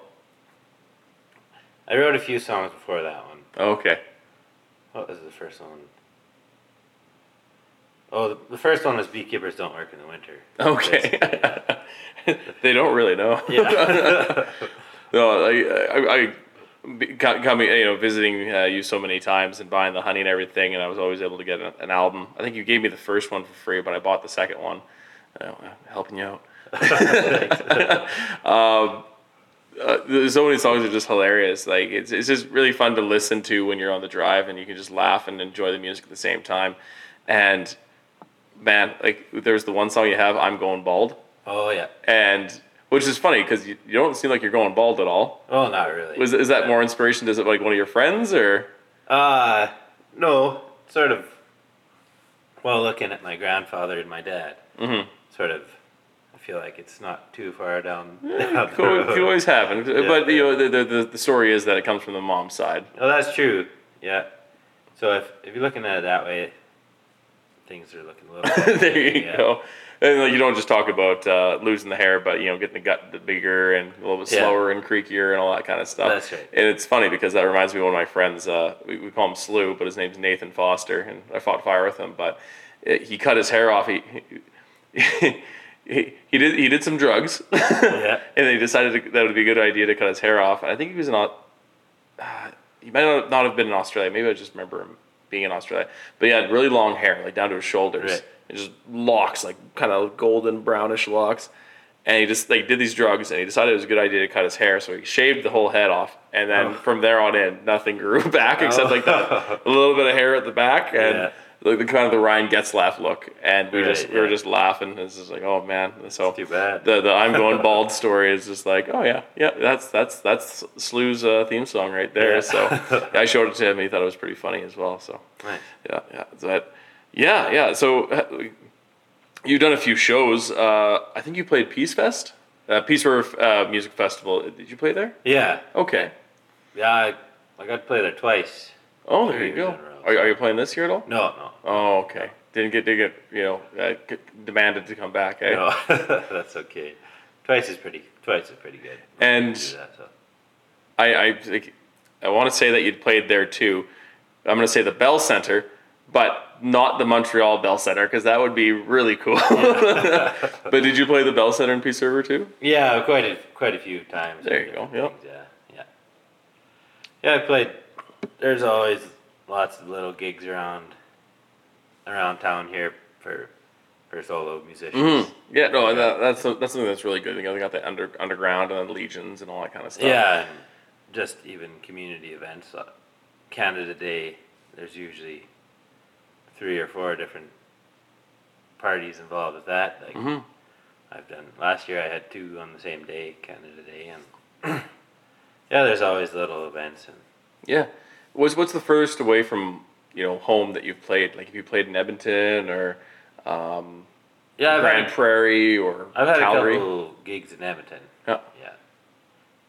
I wrote a few songs before that one. Okay. What was the first one? Oh, the, the first one was Beekeepers Don't Work in the Winter. Okay. Yeah. they don't really know. Yeah. No, I, I, I be- got, got me, you know, visiting uh, you so many times and buying the honey and everything, and I was always able to get an, an album. I think you gave me the first one for free, but I bought the second one, uh, helping you out. um, uh, so many songs are just hilarious. Like it's it's just really fun to listen to when you're on the drive, and you can just laugh and enjoy the music at the same time. And man, like there's the one song you have, "I'm Going Bald," oh, yeah. and which is funny because you, you don't seem like you're going bald at all. Oh, not really. Was is that more inspiration? Does it like one of your friends or? Uh, no, sort of. Well, looking at my grandfather and my dad, Mhm. sort of, I feel like it's not too far down. down the Could, could always happen, but you know the, the the the story is that it comes from the mom's side. Oh, that's true. Yeah. So if if you're looking at it that way, things are looking a little. there you Yeah. go. And you don't just talk about uh, losing the hair, but you know getting the gut bigger and a little bit Yeah. slower and creakier and all that kind of stuff. That's right. And it's funny because that reminds me of one of my friends. Uh, we, we call him Slew, but his name's Nathan Foster, and I fought fire with him. But it, he cut his hair off. He he, he did he did some drugs, Yeah. and he decided to, that would be a good idea to cut his hair off. I think he was not. Uh, he might not have been in Australia. Maybe I just remember him being in Australia. But he had really long hair, like down to his shoulders, Right. and just locks, like kind of golden brownish locks. And he just like did these drugs, and he decided it was a good idea to cut his hair. So he shaved the whole head off, and then Oh. from there on in, nothing grew back except like that a little bit of hair at the back, and Yeah. Like the kind of the Ryan Getzlaf look. And we Right, just we were just laughing. It's just like, oh man. So Too bad. the the I'm going bald story is just like, oh yeah, yeah, that's that's that's Slew's uh, theme song right there. Yeah. So I showed it to him. He thought it was pretty funny as well. So Nice. yeah, yeah, but yeah, yeah. So uh, you've done a few shows. Uh, I think you played Peace Fest, uh, Peace River uh, Music Festival. Did you play there? Yeah. Okay. Yeah. I, I got to play there twice. Oh, there you go. Are, are you playing this year at all? No, no. Oh, okay. Didn't get didn't get you know uh, c- demanded to come back. Eh? No, that's okay. Twice is pretty. Twice is pretty good. And that, so. I I I want to say that you'd played there too. I'm going to say the Bell Center, but not the Montreal Bell Center because that would be really cool. but did you play the Bell Center in Peace River too? Yeah, quite a quite a few times. There you go, yep. Yeah, yeah. Yeah, I played. There's always lots of little gigs around around town here for for solo musicians. Yeah, no, and that, that's that's something that's really good. You know, they got the under underground and then legions and all that kind of stuff. Yeah, and just even community events. Uh, Canada Day, there's usually three or four different parties involved with that. Like Mhm. I've done last year, I had two on the same day, Canada Day, and yeah, there's always little events and Yeah. What's what's the furthest away from you know home that you've played? Like, if you played in Edmonton or um, yeah, I've Grand had, Prairie or I've had Calgary? a couple gigs in Edmonton. Yeah. Yeah,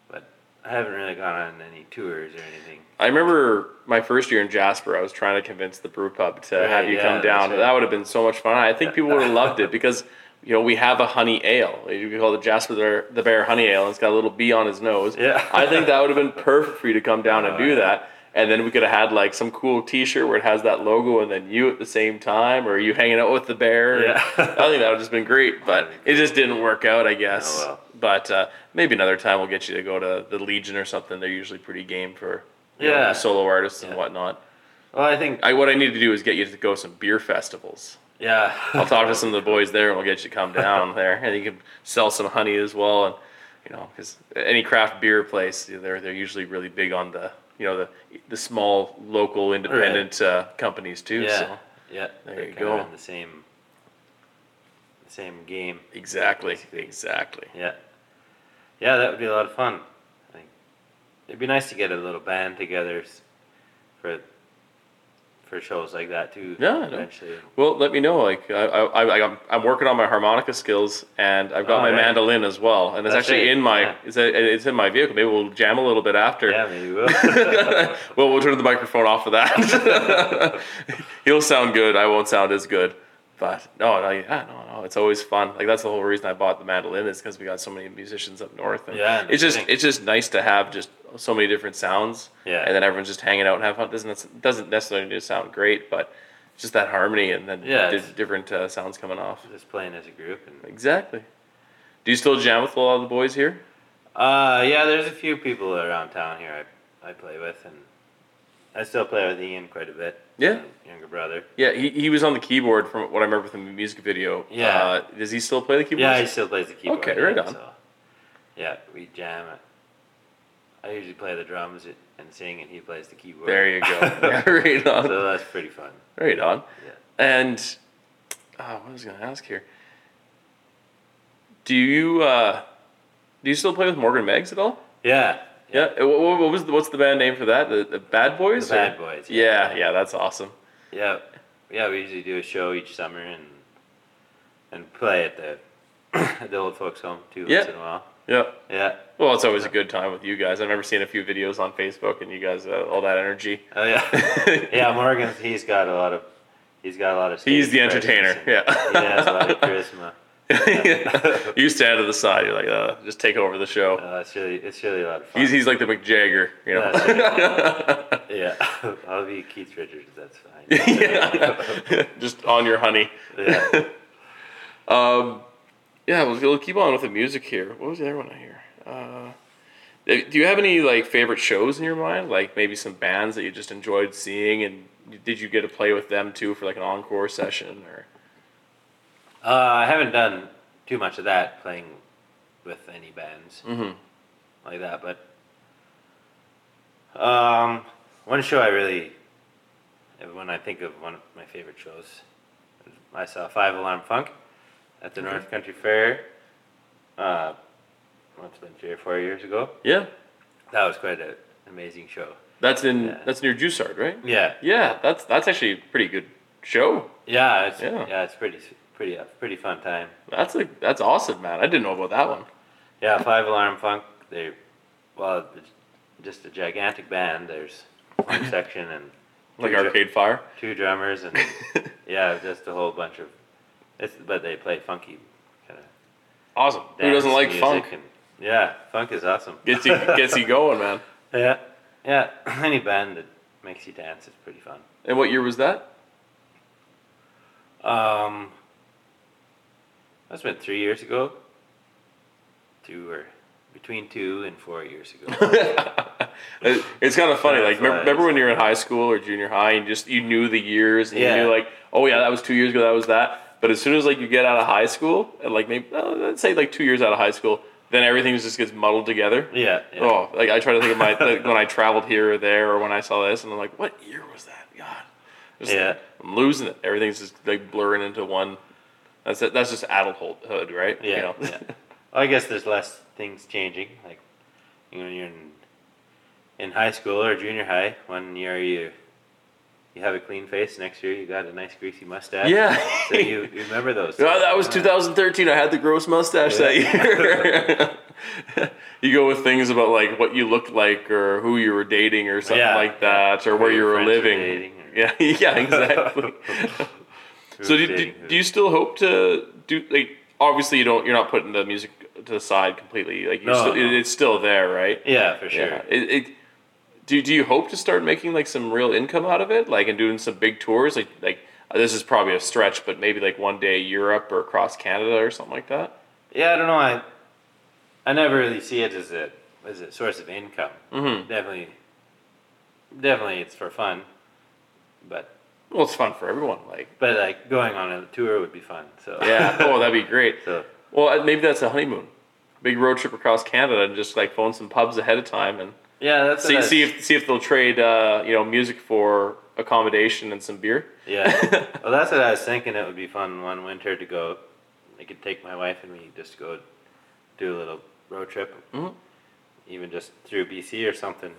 but I haven't really gone on any tours or anything. I remember my first year in Jasper. I was trying to convince the brew pub to Right, have you yeah, come down. right. That would have been so much fun. I think people would have loved it because you know we have a honey ale. We call it Jasper the, the Bear Honey Ale. And it's got a little bee on his nose. Yeah. I think that would have been perfect for you to come down and Oh, do yeah. that. And then we could have had like some cool T-shirt where it has that logo, and then you at the same time, or you hanging out with the bear. Yeah. I think that would have just been great, but it just didn't work out, I guess. Oh, well. But uh, maybe another time we'll get you to go to the Legion or something. They're usually pretty game for you know, solo artists and whatnot. Well, I think I, what I need to do is get you to go some beer festivals. yeah. I'll talk to some of the boys there, and we'll get you to come down there, and you can sell some honey as well. And you know, because any craft beer place, they're they're usually really big on the you know the the small local independent uh, companies too. Yeah, So yeah. There they're you go. In the same, the same game. exactly, basically. exactly. Yeah, yeah, that would be a lot of fun. I think it'd be nice to get a little band together for for shows like that too. Yeah, eventually. Well, let me know. Like I, I, I I'm, I'm working on my harmonica skills, and I've got Oh, my right. mandolin as well, and it's That's actually it, in my yeah. it's, a, it's in my vehicle. Maybe we'll jam a little bit after. Yeah, maybe we'll. well, we'll turn the microphone off for that. He'll sound good. I won't sound as good. But no, no, yeah, no, no. It's always fun. Like that's the whole reason I bought the mandolin is because we got so many musicians up north. And Yeah, it's just it's just nice to have just so many different sounds. Yeah. And then everyone's just hanging out and have fun. Doesn't doesn't necessarily need to sound great, but just that harmony and then Yeah, it's- different uh, sounds coming off. Just playing as a group and. Exactly. Do you still jam with a lot of the boys here? Uh, yeah, there's a few people around town here I, I play with, and I still play with Ian quite a bit. Yeah. younger brother. Yeah, he, he was on the keyboard from what I remember from the music video. Yeah. Uh, does he still play the keyboard? Yeah, he still plays the keyboard. Okay, right yeah, on. So, yeah, we jam it. I usually play the drums and sing, and he plays the keyboard. There you go. Yeah, right on. so that's pretty fun. Right on. Yeah. And oh, what was I going to ask here? Do you uh, do you still play with Morgan Meggs at all? Yeah. Yeah. Uh, What, what was the, what's the band name for that? The, the Bad Boys. The Bad Boys, Yeah, yeah. yeah, that's awesome. Yeah. Yeah, we usually do a show each summer and and play at the the old folks home too Yeah. once in a while. Yeah. Yeah. Well, it's always a good time with you guys. I remember seeing a few videos on Facebook and you guys uh, all that energy. Oh yeah. yeah, Morgan he's got a lot of he's got a lot of He's the entertainer. Yeah. He has a lot of charisma. you stand to the side. You're like, uh, just take over the show. Uh, it's really it's really a lot of fun. He's, he's like the Mick Jagger, you know. Yeah. I'll be Keith Richards, that's fine. yeah. just on your honey. Yeah. Um, yeah, we'll, we'll keep on with the music here. What was the other one I hear? Uh, do you have any like favorite shows in your mind? Like maybe some bands that you just enjoyed seeing, and did you get to play with them too for like an encore session or? Uh, I haven't done too much of that playing with any bands Mm-hmm. like that, but um, one show I really, when I think of one of my favorite shows, I saw Five Alarm Funk at the North Country Fair. Uh, what's been three or four years ago. Yeah, That was quite an amazing show. that's in Yeah. that's near Joussard, right? Yeah, Yeah, that's that's actually a pretty good show. yeah, it's, Yeah. yeah. it's pretty pretty uh, pretty fun time. That's a that's awesome, man. I didn't know about that one. Yeah, Five Alarm Funk. They, well, it's just a gigantic band. There's one section and Like Arcade Fire. two drummers and yeah, just a whole bunch of. It's but they play funky kind of. Awesome. Who doesn't like funk? And, yeah, funk is awesome. Gets you gets you going, man. yeah, yeah. Any band that makes you dance is pretty fun. And what year was that? Um, that's been three years ago. Two or between two and four years ago. It's kind of funny. Like, remember, remember when you were in high school or junior high, and just you knew the years, and Yeah. you knew like, oh yeah, that was two years ago, that was that. But as soon as like you get out of high school, and like maybe uh, let's say like two years out of high school, then everything just gets muddled together. yeah. yeah. Oh, like I try to think of my like, when I traveled here or there, or when I saw this, and I'm like, what year was that? God, Just, Yeah. I'm losing it. Everything's just like blurring into one. That's it. That's just adulthood, right? You Yeah. know? yeah. Well, I guess there's less things changing. Like, you know, when you're in, in high school or junior high, one year are you you have a clean face, next year you got a nice greasy mustache. Yeah. So you, you remember those. Well, that was uh, 2013. I had the gross mustache that year. you go with things about like what you looked like or who you were dating or something Yeah, like that or Who where you were living. or- Yeah, yeah, exactly. So do, do, do you still hope to do like obviously you don't you're not putting the music to the side completely like you No, still, no. It's still there right Yeah, for sure. yeah it, it, do, do you hope to start making like some real income out of it like and doing some big tours like like uh, this is probably a stretch but maybe like one day Europe or across Canada or something like that Yeah, I don't know. I I never really see it as a as a source of income. Mhm. Definitely, definitely, it's for fun. But well it's fun for everyone like but like going on a tour would be fun. So yeah oh that'd be great so well uh, maybe that's a honeymoon big road trip across Canada and just like phone some pubs ahead of time and yeah, that's see, I- see if see if they'll trade uh, you know music for accommodation and some beer. Yeah. well, that's what I was thinking. It would be fun one winter to go. I could take my wife and me just go do a little road trip, Mhm. even just through BC or something.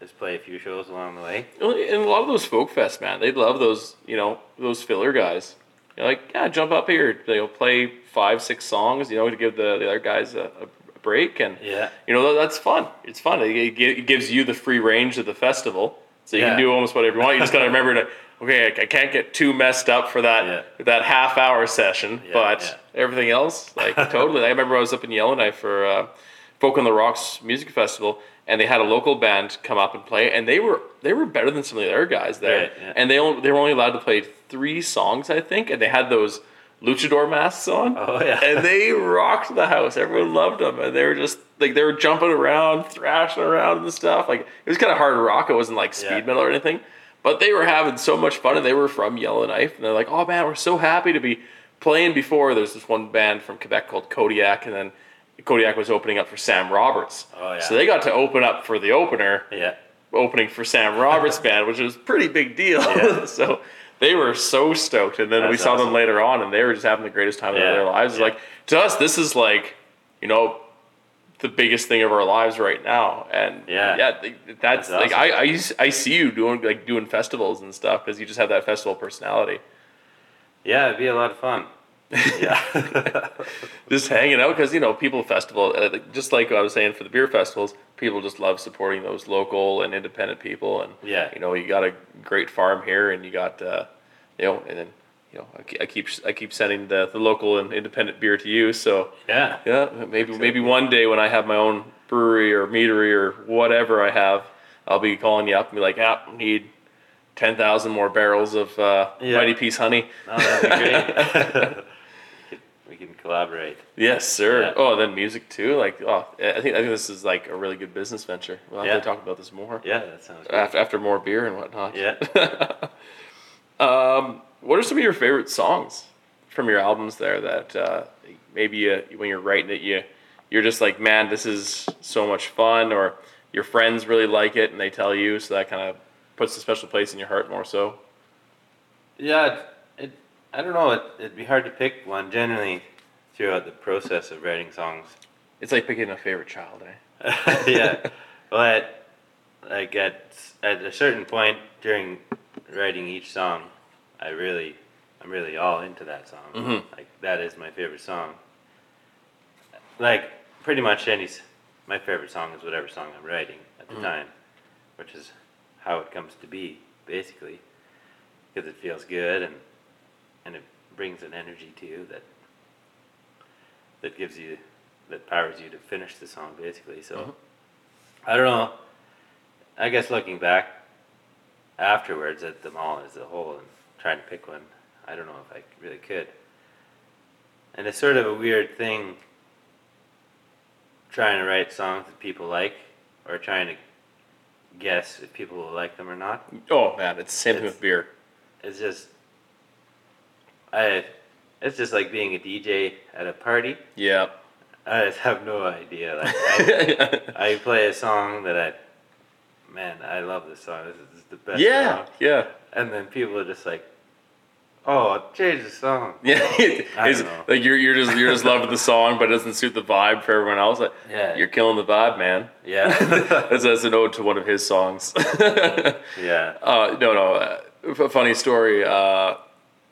Just play a few shows along the way. And a lot of those folk fest, man, they love those you know those filler guys. You're like, yeah, jump up here. They'll play five, six songs, you know, to give the, the other guys a, a break, and Yeah. you know that's fun. It's fun. It, it gives you the free range of the festival, so you Yeah. can do almost whatever you want. You just gotta remember to. Okay, I, I can't get too messed up for that Yeah. that half hour session, Yeah, but everything else, like totally. I remember I was up in Yellowknife for uh, Folk on the Rocks music festival, and they had a local band come up and play, and they were they were better than some of the other guys there, and they only, they were only allowed to play three songs, I think, and they had those luchador masks on. Oh, yeah. and they rocked the house. Everyone loved them, and they were just like they were jumping around, thrashing around and stuff. Like it was kind of hard rock. It wasn't like speed Yeah. metal or anything, but they were having so much fun, and they were from Yellowknife, and they're like, "Oh man, we're so happy to be playing." Before there's this one band from Quebec called Kodiak, and then Kodiak was opening up for Sam Roberts. Oh, yeah. So they got to open up for the opener Yeah. opening for Sam Roberts' band, which was a pretty big deal. Yeah. so they were so stoked, and then we That's saw them later on, and they were just having the greatest time of their lives. Yeah. Like to us, this is like, you know, the biggest thing of our lives right now, and Yeah. yeah, that's, That's like awesome. I, I I see you doing like doing festivals and stuff because you just have that festival personality. Yeah, it'd be a lot of fun. Yeah. just hanging out because you know people festival uh, just like I was saying for the beer festivals people just love supporting those local and independent people and Yeah. you know you got a great farm here and you got uh, you know and then you know I, I keep I keep sending the, the local and independent beer to you so yeah. yeah maybe maybe one day when I have my own brewery or meadery or whatever I have I'll be calling you up and be like ah need. 10,000 more barrels of uh, Yeah. Mighty Peace honey. Oh, that'd be great. we, can, collaborate. Yes, sir. Yeah. Oh, then music too. Like, oh, I think I think this is like a really good business venture. We'll have Yeah. to talk about this more Yeah, that sounds good. after after more beer and whatnot. Yeah. Um, what are some of your favorite songs from your albums there that uh, maybe uh, when you're writing it, you you're just like, man, this is so much fun, or your friends really like it and they tell you, so that kind of puts a special place in your heart more so. Yeah, I don't know. It, it'd be hard to pick one. Generally, throughout the process of writing songs, It's like picking a favorite child, eh? yeah, but like at at a certain point during writing each song, I really I'm really all into that song. Mhm. Like that is my favorite song. Like pretty much any my favorite song is whatever song I'm writing at the Mhm. time, which is how it comes to be basically, because it feels good and and it brings an energy to you that that gives you that powers you to finish the song basically. So Mhm. I don't know. I guess looking back afterwards at them all as a whole and trying to pick one, I don't know if I really could. And it's sort of a weird thing trying to write songs that people like or trying to guess if people will like them or not. Oh man, it's the same thing with beer. It's just I it's just like being a DJ at a party. Yeah. I have no idea. Like I, I play a song that I man, I love this song. This is the best yeah. song. Yeah. And then people are just like, "Oh, change the song." Yeah, I It's know. like you're you're just you're just loving the song, but it doesn't suit the vibe for everyone else. Like, Yeah. you're killing the vibe, man. Yeah, That's, that's an ode to one of his songs. yeah. uh, no, no. Uh, funny story. Uh,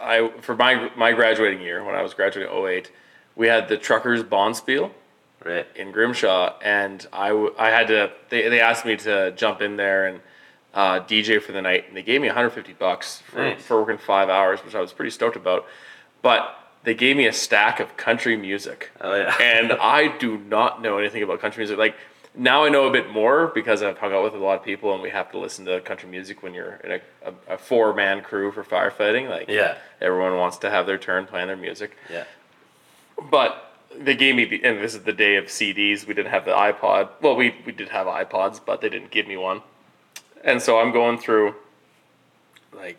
I for my my graduating year when I was graduating in 08, we had the Truckers Bonspiel Right. in Grimshaw, and I, w- I had to. They, they asked me to jump in there and uh, DJ for the night, and they gave me 150 bucks for, Nice. for working five hours, which I was pretty stoked about. But they gave me a stack of country music, Oh yeah. and I do not know anything about country music. Like now, I know a bit more because I've hung out with a lot of people, and we have to listen to country music when you're in a, a, a four man crew for firefighting. Like yeah. everyone wants to have their turn playing their music Yeah. but they gave me the and this is the day of CDs. We didn't have the iPod. Well, we we did have iPods, but they didn't give me one. And so I'm going through like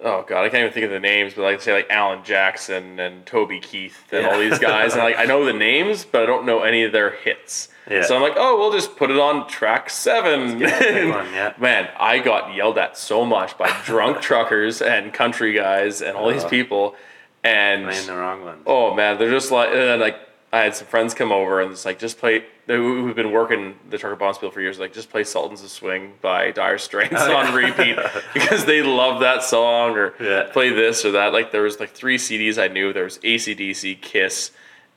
oh god, I can't even think of the names, but like say like Alan Jackson and Toby Keith and all these guys, and like I know the names, but I don't know any of their hits. Yeah. So I'm like, oh, we'll just put it on track seven. One, yeah. Man, I got yelled at so much by drunk truckers and country guys and all these people. And Playing the wrong. Oh man, they're just like, and then like I had some friends come over and it's like just play. Who've been working the Trucker Bonspiel for years, like just play "Sultans of Swing" by Dire Straits Oh, yeah. on repeat because they love that song, or Yeah. play this or that. Like there was like three CDs I knew. There was ACDC, Kiss,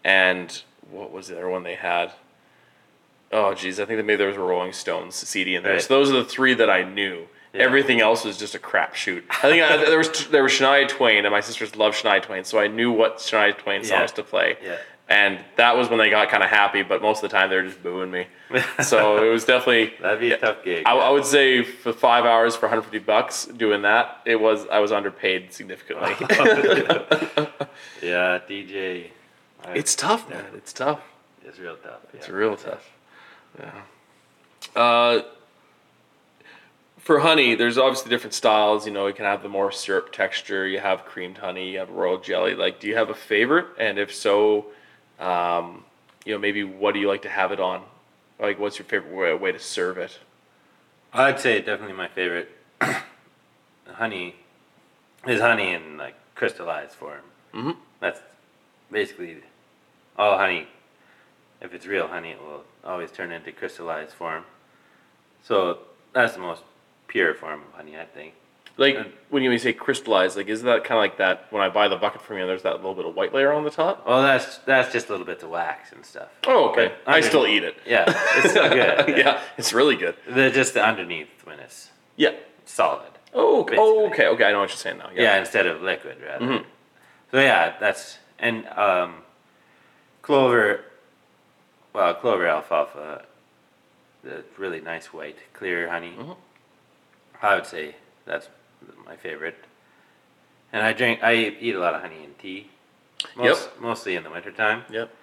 and what was the other one they had? Oh geez, I think that maybe there was a Rolling Stones CD in there. Right. So those are the three that I knew. Yeah. Everything else was just a crapshoot. I think I, there was there was Shania Twain, and my sisters love Shania Twain, so I knew what Shania Twain songs to play. Yeah. And that was when they got kind of happy, but most of the time they were just booing me. So it was definitely. That'd be a tough gig. I, I would say for five hours for 150 bucks doing that, it was I was underpaid significantly. yeah, DJ. I- it's tough, man. It's tough. It's real tough. It's real tough. Yeah. Uh, for honey, there's obviously different styles. You know, you can have the more syrup texture. You have creamed honey. You have royal jelly. Like, do you have a favorite? And if so, um, you know, maybe what do you like to have it on? Like, what's your favorite way, way to serve it? I'd say definitely my favorite honey is honey in like crystallized form. Mhm. That's basically all honey. If it's real honey, it will always turn into crystallized form. So that's the most pure form of honey, I think. Like, And- when you say crystallized, like, is that kind of like that when I buy the bucket from you? There's that little bit of white layer on the top. Well, that's that's just a little bit of wax and stuff. Oh, okay. But I still eat it. Yeah, it's still good. yeah, it's really good. They're just the underneath when it's Yeah. solid. Oh, okay. Oh, okay. Okay, I know what you're saying now. Yeah, instead of liquid, rather. Mhm. So yeah, that's and um, clover. Well, clover alfalfa, the really nice white, clear honey. Mhm. I would say that's my favorite. And I drink, I eat a lot of honey in tea. Most, Mostly in the wintertime. Yep.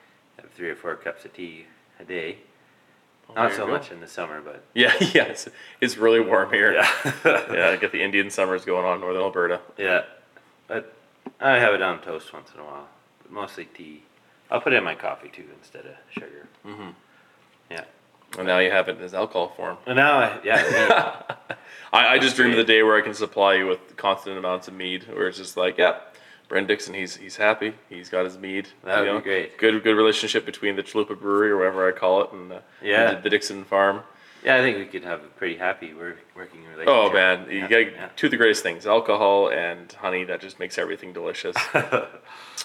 Have three or four cups of tea a day. Oh, Not so much in the summer, but Yeah, yeah. It's, it's really warm here. yeah, yeah, I get the Indian summers going on in northern Alberta. yeah. But I have it on toast once in a while. But mostly tea. I'll put it in my coffee too instead of sugar. Mm-hmm. Yeah. And now you have it as alcohol form. And now, I, yeah, I, I just dream of the day where I can supply you with constant amounts of mead, where it's just like, yeah, Brent Dixon, he's he's happy, he's got his mead. That would you be great. Good good relationship between the Chalupa Brewery or whatever I call it, and uh, Yeah. the, the Dixon Farm. yeah, I think we could have a pretty happy working relationship. Oh man, you Yeah, got yeah. two of the greatest things: alcohol and honey. That just makes everything delicious.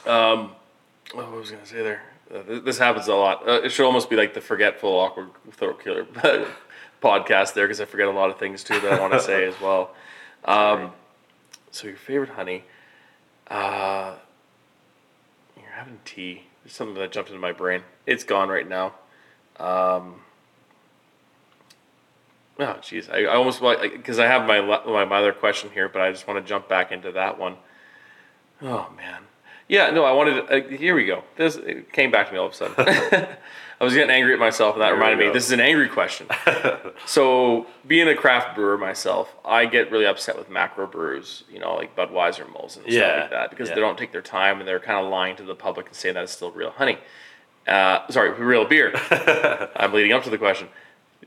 um, what was I gonna say there? Uh, th- this happens a lot. Uh, it should almost be like the forgetful, Awkward Throat Clear podcast there, because I forget a lot of things too that I want to say as well. Um, so your favorite honey? Uh, you're having tea. There's something that jumped into my brain. It's gone right now. Um, Oh, jeez. I, I almost because I have my my my other question here, but I just want to jump back into that one. Oh man. Yeah, no, I wanted. To, uh, here we go. This it came back to me all of a sudden. I was getting angry at myself, and that Here reminded me. This is an angry question. so, being a craft brewer myself, I get really upset with macro brews. You know, like Budweiser, Moles, and stuff Yeah, like that, because yeah. they don't take their time and they're kind of lying to the public and saying that it's still real honey. Uh, sorry, real beer. I'm leading up to the question.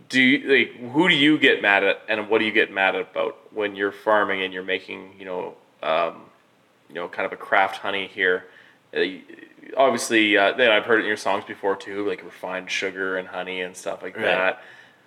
Do you, like, who do you get mad at, and what do you get mad about when you're farming and you're making, you know, um, you know, kind of a craft honey here? Uh, obviously, uh, then I've heard it in your songs before too, like refined sugar and honey and stuff like Right. that.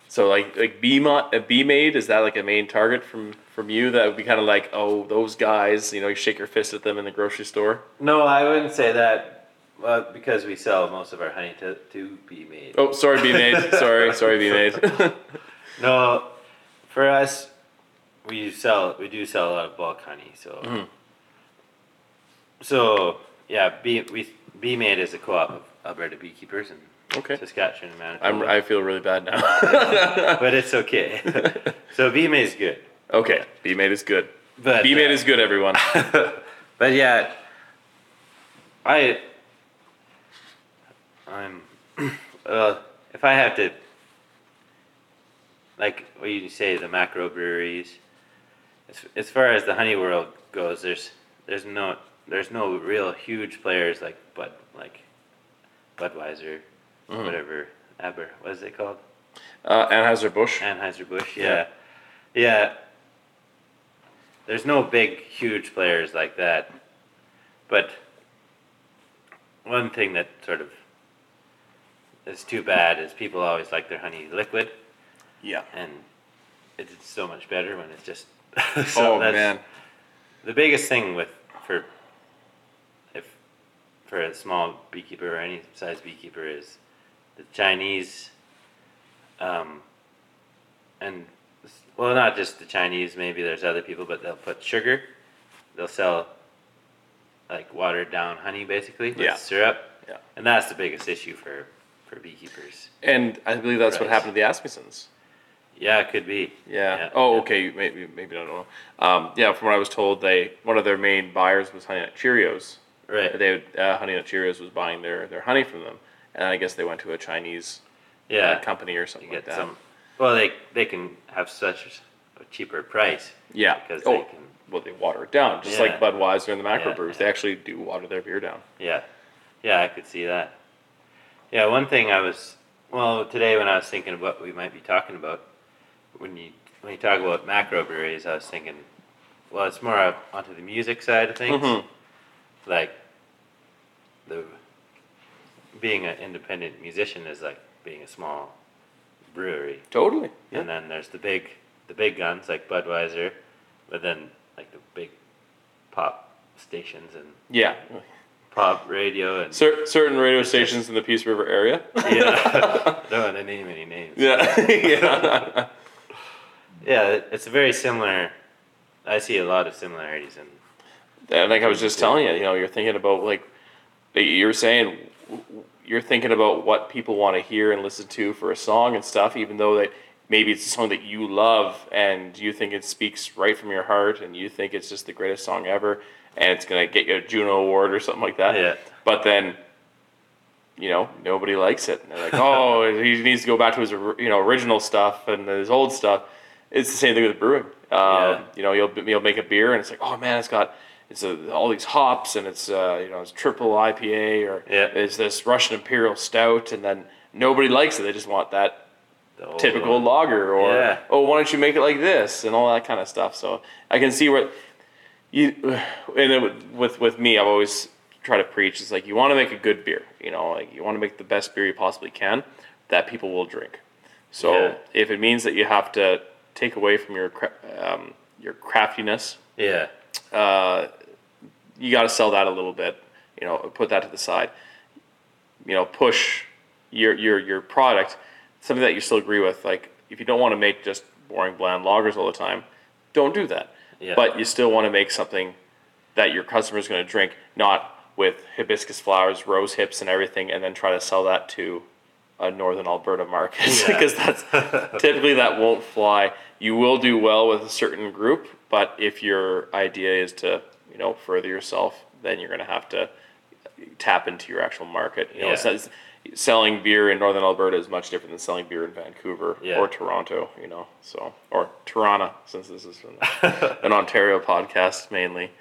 So like like bee mo- uh, BeeMaid is that like a main target from from you? That would be kind of like oh those guys, you know, you shake your fist at them in the grocery store. No, I wouldn't say that. Well, because we sell most of our honey to, to BeeMaid. Oh, sorry, BeeMaid. sorry, sorry, BeeMaid. No, for us, we sell we do sell a lot of bulk honey. So, Mm-hmm. So yeah, bee we BeeMaid is a co-op of Alberta beekeepers in Okay. Saskatchewan and Manitoba. I'm, I feel really bad now. but it's okay. so BeeMaid is good. okay, BeeMaid is good. But BeeMaid uh, is good, everyone. But yeah, I I'm well. If I have to, like what you say, the macro breweries. As, as far as the honey world goes, there's there's no there's no real huge players like Bud like Budweiser, whatever Aber what is it called? Uh, Anheuser Busch. Anheuser Busch. Yeah. Yeah. yeah, There's no big, huge players like that, but one thing that sort of is too bad is people always like their honey liquid, Yeah. and it's so much better when it's just. oh so that's man. The biggest thing with for for a small beekeeper or any size beekeeper is the Chinese, um, and well, not just the Chinese. Maybe there's other people, but they'll put sugar. They'll sell like watered down honey, basically with Yeah. syrup, Yeah. and that's the biggest issue for for beekeepers. And I believe that's what happened to the Asmussens. Yeah, it could be. Yeah. Oh, yeah. okay. Maybe maybe I don't know. Um, yeah, from what I was told, they one of their main buyers was Honey Nut Cheerios. Right. They would, uh, Honey Nut Cheerios was buying their, their honey from them, and I guess they went to a Chinese Yeah. uh, company or something like that. some. Well, they they can have such a cheaper price. yeah. because oh, they can. well, they water it down, just like Budweiser and the macro Yeah, yeah. They actually do water their beer down. Yeah, yeah, I could see that. Yeah, one thing I was well today when I was thinking of what we might be talking about when you when you talk about macro breweries, I was thinking, well, it's more up onto the music side of things, Mhm. Like the being an independent musician is like being a small brewery, Totally. Yeah. and then there's the big the big guns like Budweiser, but then like the big pop stations and Yeah. pop radio and Cer- certain radio stations in the Peace River area. yeah. don't want to name any names. yeah. yeah. Yeah, it's a very similar. I see a lot of similarities in. And like I was just telling you, you know, you're thinking about like you're saying you're thinking about what people want to hear and listen to for a song and stuff, even though that maybe it's a song that you love and you think it speaks right from your heart and you think it's just the greatest song ever and it's gonna get you a Juno Award or something like that. Yeah. But then, you know, nobody likes it. And they're like, oh, he needs to go back to his you know original stuff and his old stuff. It's the same thing with brewing. Um, Yeah. You know, you'll you'll make a beer and it's like, oh man, it's got it's a, all these hops and it's uh, you know it's triple IPA or Yeah. it's this Russian Imperial Stout and then nobody likes it. They just want that The typical one. lager or Yeah. oh why don't you make it like this and all that kind of stuff. So I can see what you and then with- with with me, I've always tried to preach. It's like you want to make a good beer. You know, like you want to make the best beer you possibly can that people will drink. So Yeah. if it means that you have to take away from your um, your craftiness, Yeah, uh, you got to sell that a little bit. You know, put that to the side. You know, push your your your product, something that you still agree with. Like if you don't want to make just boring bland lagers all the time, don't do that. Yeah. But you still want to make something that your customer is going to drink, not with hibiscus flowers, rose hips, and everything, and then try to sell that to a northern Alberta market Yeah. because that's typically that won't fly. You will do well with a certain group, but if your idea is to you know further yourself then you're going to have to tap into your actual market. You know, Yeah. it's- it's- selling beer in northern Alberta is much different than selling beer in Vancouver Yeah. or Toronto. You know, so or Toronto, since this is an, an Ontario podcast mainly.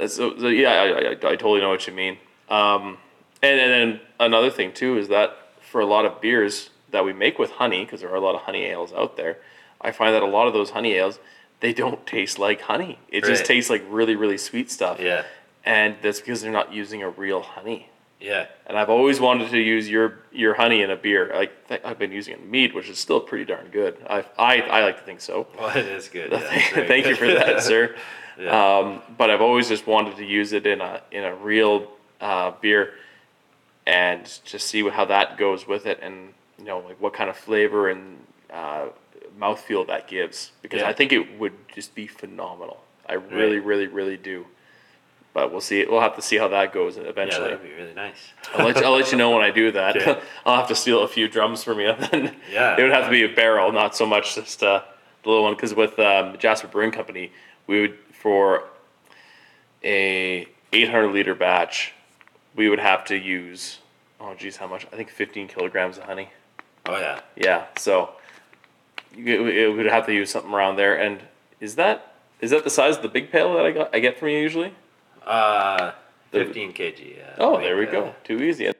Uh, So, so yeah, I, I, I totally know what you mean. Um, and, and then another thing too is that for a lot of beers that we make with honey, because there are a lot of honey ales out there, I find that a lot of those honey ales they don't taste like honey. It just tastes like really really sweet stuff. Yeah. And that's because they're not using a real honey. Yeah. And I've always wanted to use your your honey in a beer. Like th- I've been using it in mead, which is still pretty darn good. I I, I like to think so. Well, it is good. Yeah, Thank you for that, sir. Yeah. Um, but I've always just wanted to use it in a in a real uh, beer, and just see how that goes with it, and you know like what kind of flavor and uh, mouthfeel that gives. Because Yeah. I think it would just be phenomenal. I really, Right. really, really do. But we'll see. We'll have to see how that goes yeah, eventually. that'd be really nice. I'll let you, I'll let you know when I do that. Okay. I'll have to steal a few drums from you. Then Yeah. it would have to be a barrel, not so much just uh, the little one. Because with um, Jasper Brewing Company, we would for a 800 liter batch, we would have to use oh geez, how much? I think 15 kilograms of honey. Oh yeah. Yeah, so it would have to use something around there. And is that is that the size of the big pail that I got I get from you usually? Uh, 15 kg. Yeah. Oh, there we go. Too easy.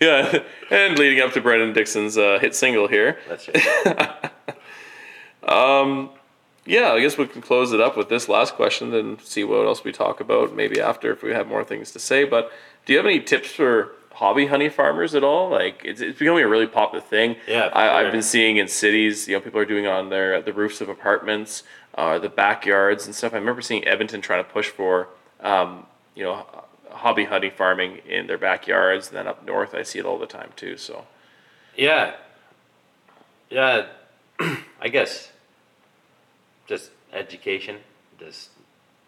Yeah, and leading up to Brendan Dixon's uh, hit single here. That's right. Yeah, I guess we can close it up with this last question, then see what else we talk about maybe after if we have more things to say. But do you have any tips for hobby honey farmers at all? Like it's, it's becoming a really popular thing. Yeah, I, sure. I've been seeing in cities. You know, people are doing on their the roofs of apartments, uh, the backyards and stuff. I remember seeing Edmonton trying to push for, um, you know, hobby honey farming in their backyards. And then up north, I see it all the time too. So Yeah. Yeah. I guess just education. Just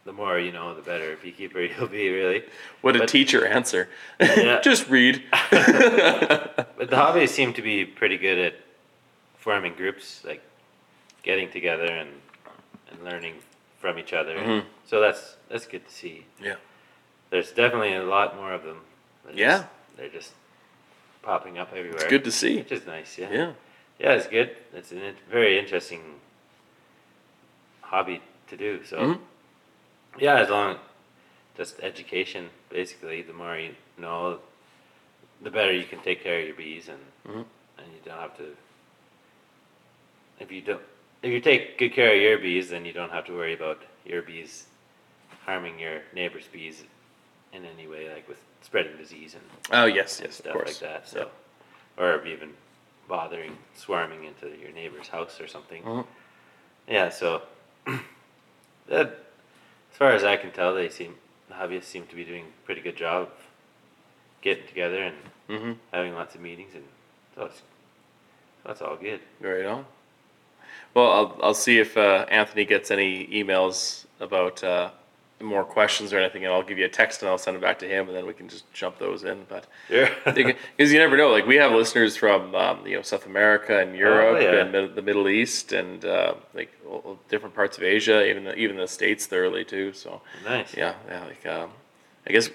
the more you know, the better beekeeper you'll be, really. what a teacher answer. Yeah. Just read. But the hobbies seem to be pretty good at forming groups, like getting together and, and learning from each other. Mm-hmm. So that's that's good to see. Yeah. There's definitely a lot more of them. They're Yeah. just, they're just popping up everywhere. It's good to see. Which is nice, yeah. Yeah. Yeah, it's good. It's a very interesting hobby to do. So, Mhm. yeah, as long just education, basically, the more you know, the better you can take care of your bees, and Mhm. and you don't have to. If you don't, if you take good care of your bees, then you don't have to worry about your bees harming your neighbor's bees in any way, like with spreading disease and Oh yes, and yes, stuff like that. So, or even bothering swarming into your neighbor's house or something. Mhm. Yeah. So, that, as far as I can tell, they seem the hobbyists seem to be doing a pretty good job getting together and Mm-hmm. having lots of meetings, and so it's, that's all good. Right on. Well, I'll I'll see if uh, Anthony gets any emails about uh, more questions or anything, and I'll give you a text and I'll send it back to him, and then we can just jump those in. But Yeah. because you never know, like we have listeners from um, you know South America and Europe Oh, yeah. and mid- the Middle East and uh, like all- different parts of Asia, even the, even the states thoroughly too. So nice. yeah, yeah, like um, I guess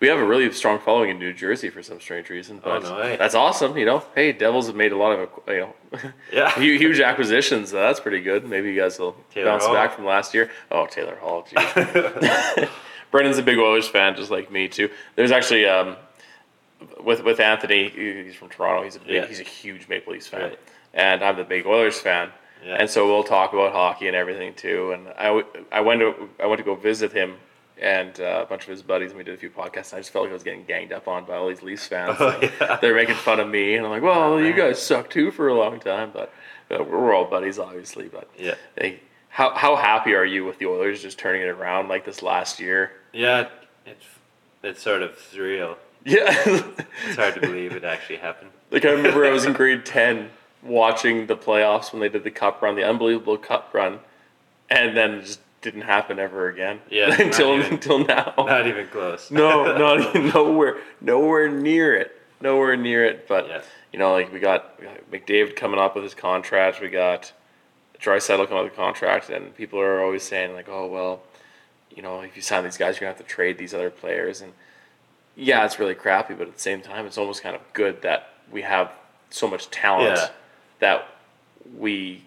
we have a really strong following in New Jersey for some strange reason. Oh, no way. That's awesome. You know, hey, Devils have made a lot of you know Yeah. huge acquisitions. So that's pretty good. Maybe you guys will Taylor bounce Hall. back from last year. Oh, Taylor Hall. Brendan's a big Oilers fan, just like me too. There's actually um, with with Anthony. He's from Toronto. He's a big, Yeah. he's a huge Maple Leafs fan, Right. and I'm the big Oilers fan. Yeah. And so we'll talk about hockey and everything too. And I, I went to I went to go visit him and uh, a bunch of his buddies, and we did a few podcasts. And I just felt like I was getting ganged up on by all these Leafs fans. Oh, yeah. They're making fun of me, and I'm like, well, Oh, you guys suck too for a long time, but uh, we're all buddies, obviously. But Yeah. hey, how how happy are you with the Oilers just turning it around like this last year? Yeah. It's it's sort of surreal. Yeah, It's hard to believe it actually happened. like I remember I was in grade ten watching the playoffs when they did the cup run, the unbelievable cup run, and then just didn't happen ever again. Yeah, until even- until now. Not even close. no, not nowhere, nowhere near it, nowhere near it. But Yeah. you know, like we got, we got McDavid coming up with his contract. We got Draisaitl coming up with a contract, and people are always saying like, "Oh well, you know, if you sign these guys, you're gonna have to trade these other players." And yeah, it's really crappy, but at the same time, it's almost kind of good that we have so much talent Yeah. that we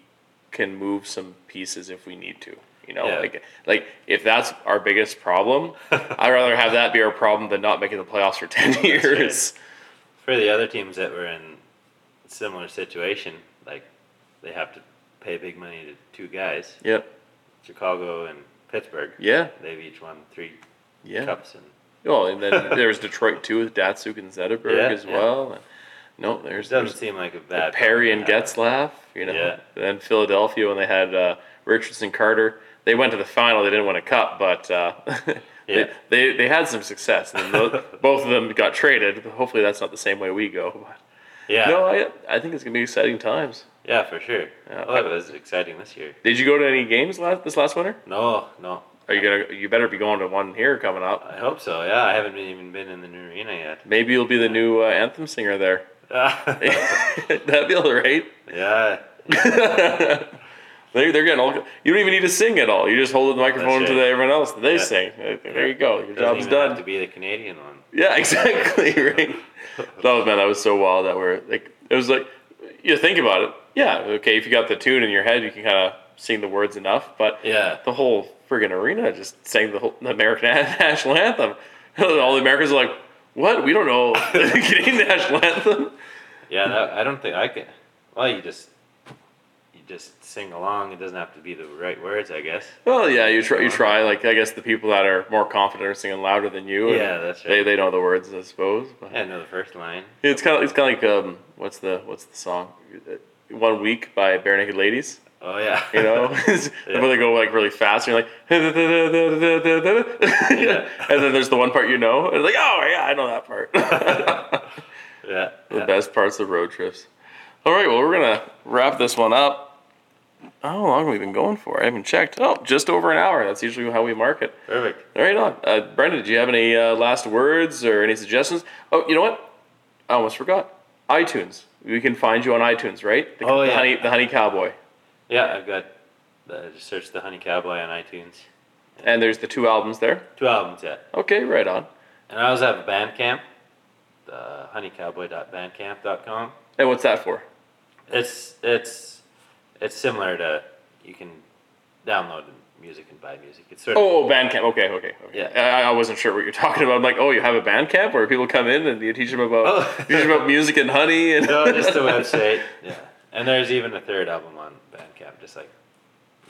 can move some pieces if we need to. You know, Yeah. like like if that's our biggest problem, I'd rather have that be our problem than not making the playoffs for ten years. For the other teams that were in a similar situation, like they have to pay big money to two guys, Yep. Chicago and Pittsburgh. Yeah. They've each won three Yeah. cups and Oh, and then there's Detroit too with Datsyuk and Zetterberg Yeah, as yeah. well. And, no, there's, it doesn't there's seem like a bad Perry and. Getzlaf. You know, Yeah. and then Philadelphia when they had uh, Richardson Carter. They went to the final. They didn't win a cup, but uh, Yeah. they, they they had some success. And both of them got traded. Hopefully, that's not the same way we go. But Yeah. no, I I think it's gonna be exciting times. yeah, for sure. Yeah. Oh, it was exciting this year. Did you go to any games last this last winter? No, no. Are you gonna? You better be going to one here coming up. I hope so. Yeah, I haven't even been in the new arena yet. Maybe you'll be the new uh, anthem singer there. That'd be all right. yeah. They, they're getting all. You don't even need to sing at all. You just hold the microphone to everyone else. They Yeah. sing. There you go. Your Doesn't job's even done. have to be the Canadian one. Yeah, exactly. Right. that was oh, man. That was so wild. That we're like, it was like, you think about it. Yeah. Okay. If you got the tune in your head, you can kind of sing the words enough. But Yeah. the whole friggin' arena just sang the whole the American national anthem. All the Americans are like, What? We don't know the Canadian national anthem. Yeah, that, I don't think I can. Well, you just just sing along. It doesn't have to be the right words, I guess. Well, yeah, you try. You try. Like I guess the people that are more confident are singing louder than you. Yeah, that's right. they they know the words, I suppose. But I know the first line. it's kind of it's kind of like um, what's the what's the song? One week by Barenaked Ladies. Oh yeah. You know, where they go like really fast, and you're like, and then there's the one part you know, and it's like, oh yeah, I know that part. yeah. the yeah. best parts of road trips. All right, well, we're gonna wrap this one up. How long have we been going for? I haven't checked. Oh, just over an hour. That's usually how we mark it. Perfect. Right, on. Uh, Brendan, do you have any uh, last words or any suggestions? Oh, you know what? I almost forgot. iTunes. We can find you on iTunes, right? The, Oh, the yeah. Honey, the Honey Cowboy. Yeah, I've got. Uh, just search the Honey Cowboy on iTunes. And there's the two albums there. Two albums, yeah. Okay, right on. And I also have a Bandcamp, uh, honeycowboy.bandcamp.com. And what's that for? It's it's it's similar to you can download music and buy music. It's sort of Oh, Bandcamp. Okay, okay. okay. Yeah. I, I wasn't sure what you're talking about. I'm like, oh, you have a Bandcamp where people come in and you teach them about Oh. you teach them about music and honey and no, just the website. Yeah, and there's even a third album on Bandcamp, just like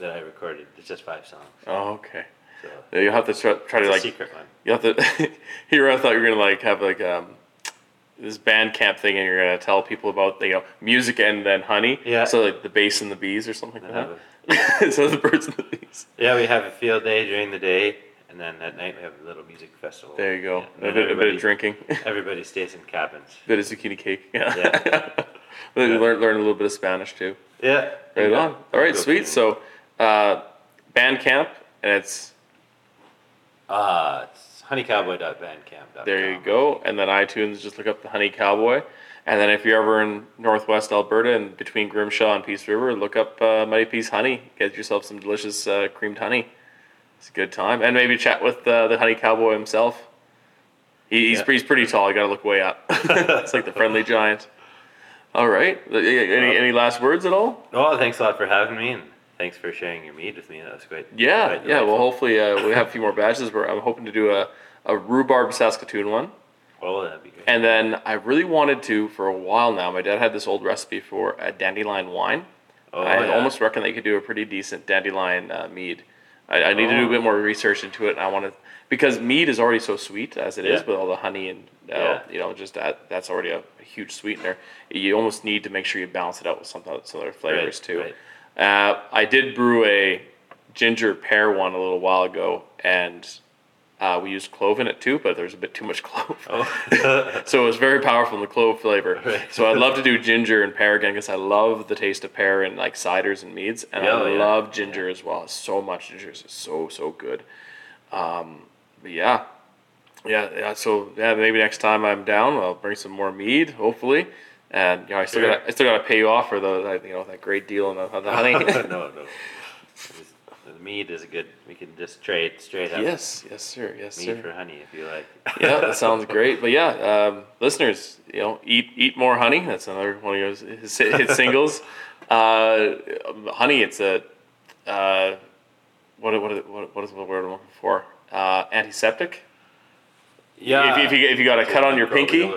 that I recorded. It's just five songs. Oh, okay. So Yeah, You'll have to try, try to like secret one. you have to. here, I thought you were gonna like have like um this Bandcamp thing, and you're gonna tell people about you know music and then honey. Yeah. So like the bass and the bees or something like that. so the birds and the bees. yeah, we have a field day during the day, and then at night we have a little music festival. There you go. Yeah, a, bit, a bit of drinking. Everybody stays in cabins. bit of zucchini cake. Yeah. Yeah. Yeah. learn learn a little bit of Spanish too. Yeah. Right Yeah. on. All right, sweet. So, uh, Bandcamp, and it's Uh, it's honeycowboy.bandcamp.com. there you go. And then iTunes, just look up the Honey Cowboy. And then if you're ever in Northwest Alberta and between Grimshaw and Peace River, look up uh, Mighty Peace Honey. Get yourself some delicious uh, creamed honey. It's a good time. And maybe chat with uh, the Honey Cowboy himself. He, he's, Yeah. he's pretty tall. You got to look way up. it's like the friendly giant. All right. Any, any last words at all? Oh, thanks a lot for having me, and thanks for sharing your mead with me. That was great. Yeah, quite yeah. Well, hopefully uh, we have a few more batches. Where I'm hoping to do a, a rhubarb Saskatoon one, Oh, that'd be great. and then I really wanted to for a while now. My dad had this old recipe for a dandelion wine. oh, I yeah. almost reckon that you could do a pretty decent dandelion uh, mead. I, I need to do a Oh. bit more research into it. And I want to because mead is already so sweet as it is Yeah. with all the honey and uh, Yeah. you know just that that's already a, a huge sweetener. You almost need to make sure you balance it out with some, some other flavors Right, too. right. Uh, I did brew a ginger pear one a little while ago, and uh, we used clove in it too, but there's a bit too much clove. Oh. so it was very powerful in the clove flavor. Right. So I'd love to do ginger and pear again because I love the taste of pear in like ciders and meads, and Oh, I yeah. love ginger as well. So much ginger is so so good. Um, but yeah, yeah, yeah. So yeah, maybe next time I'm down, I'll bring some more mead, hopefully. And you know, I still Sure. got I still got to pay you off for the that, you know that great deal on the, the honey. no, no. The mead is a good. We can just trade straight up yes, yes, sir, yes, mead sir. for honey if you like. yeah, that sounds great. But yeah, um, listeners, you know, eat eat more honey. That's another one of his, his hit singles. Uh, honey, it's a uh, what what what what is the word I'm looking for? Uh, antiseptic. Yeah. If, if you if you got a cut on your pinky,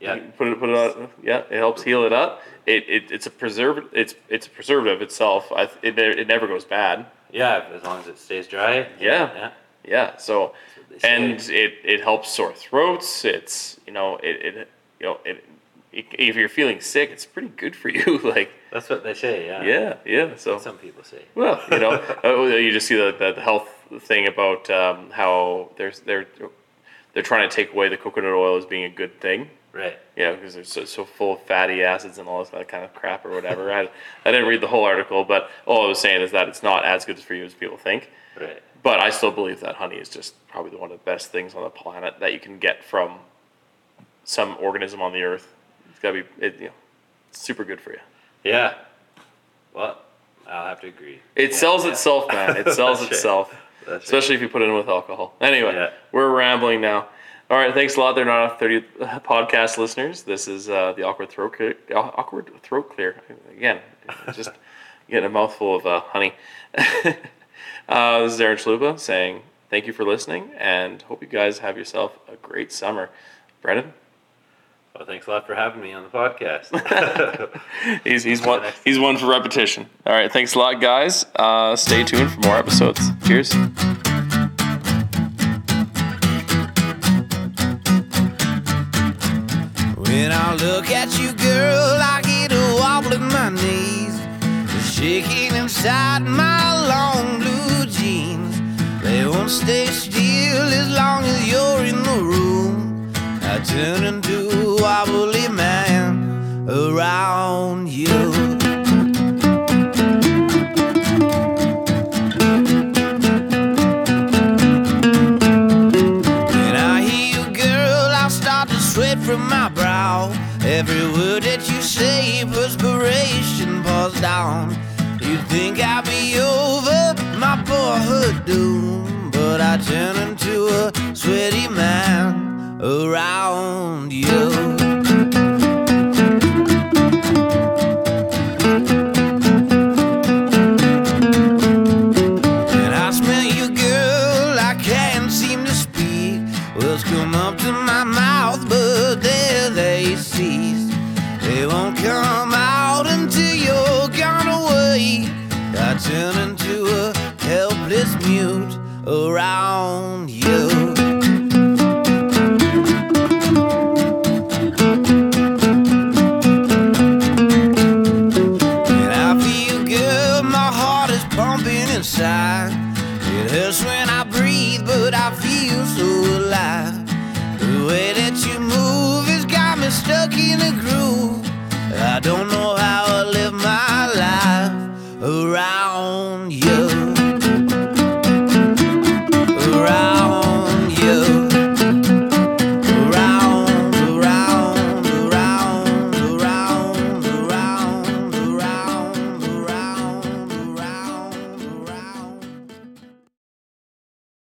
Yeah. you put it put it on. Yeah, it helps heal it up. It, it it's a preservative. It's it's a preservative itself. I, it it never goes bad. Yeah, as long as it stays dry. Yeah. Yeah. Yeah. So and it, it helps sore throats. It's you know it, it you know it, it if you're feeling sick, it's pretty good for you. like That's what they say. Yeah. yeah, yeah. So Some people say. well, you know, uh, you just see the, the, the health thing about um, how there's they're they're trying to take away the coconut oil as being a good thing. Right. Yeah, because they're so, so full of fatty acids and all this kind of crap or whatever. I, I didn't read the whole article, but all I was saying is that it's not as good for you as people think. Right. But I still believe that honey is just probably one of the best things on the planet that you can get from some organism on the earth. It's gotta be, it, you know, super good for you. Yeah. Well, I'll have to agree. It Yeah, sells yeah. itself, man. It sells right. itself, That's right. especially if you put it in with alcohol. Anyway, Yeah. we're rambling now. All right, thanks a lot. They're not 30 podcast listeners. This is uh, the awkward throat clear. Awkward throat clear. Again, just getting a mouthful of uh, honey. uh, this is Aaron Chalupa saying thank you for listening and hope you guys have yourself a great summer. Brendan? Well, thanks a lot for having me on the podcast. He's, he's, one, he's one for repetition. All right, thanks a lot, guys. Uh, stay tuned for more episodes. Cheers. Look at you, girl, I get a wobble in my knees. Shaking inside my long blue jeans. They won't stay still as long as you're in the room. I turn into a wobbly man around you. Down. You think I'll be over my boyhood doom, but I turn into a sweaty man around you. Around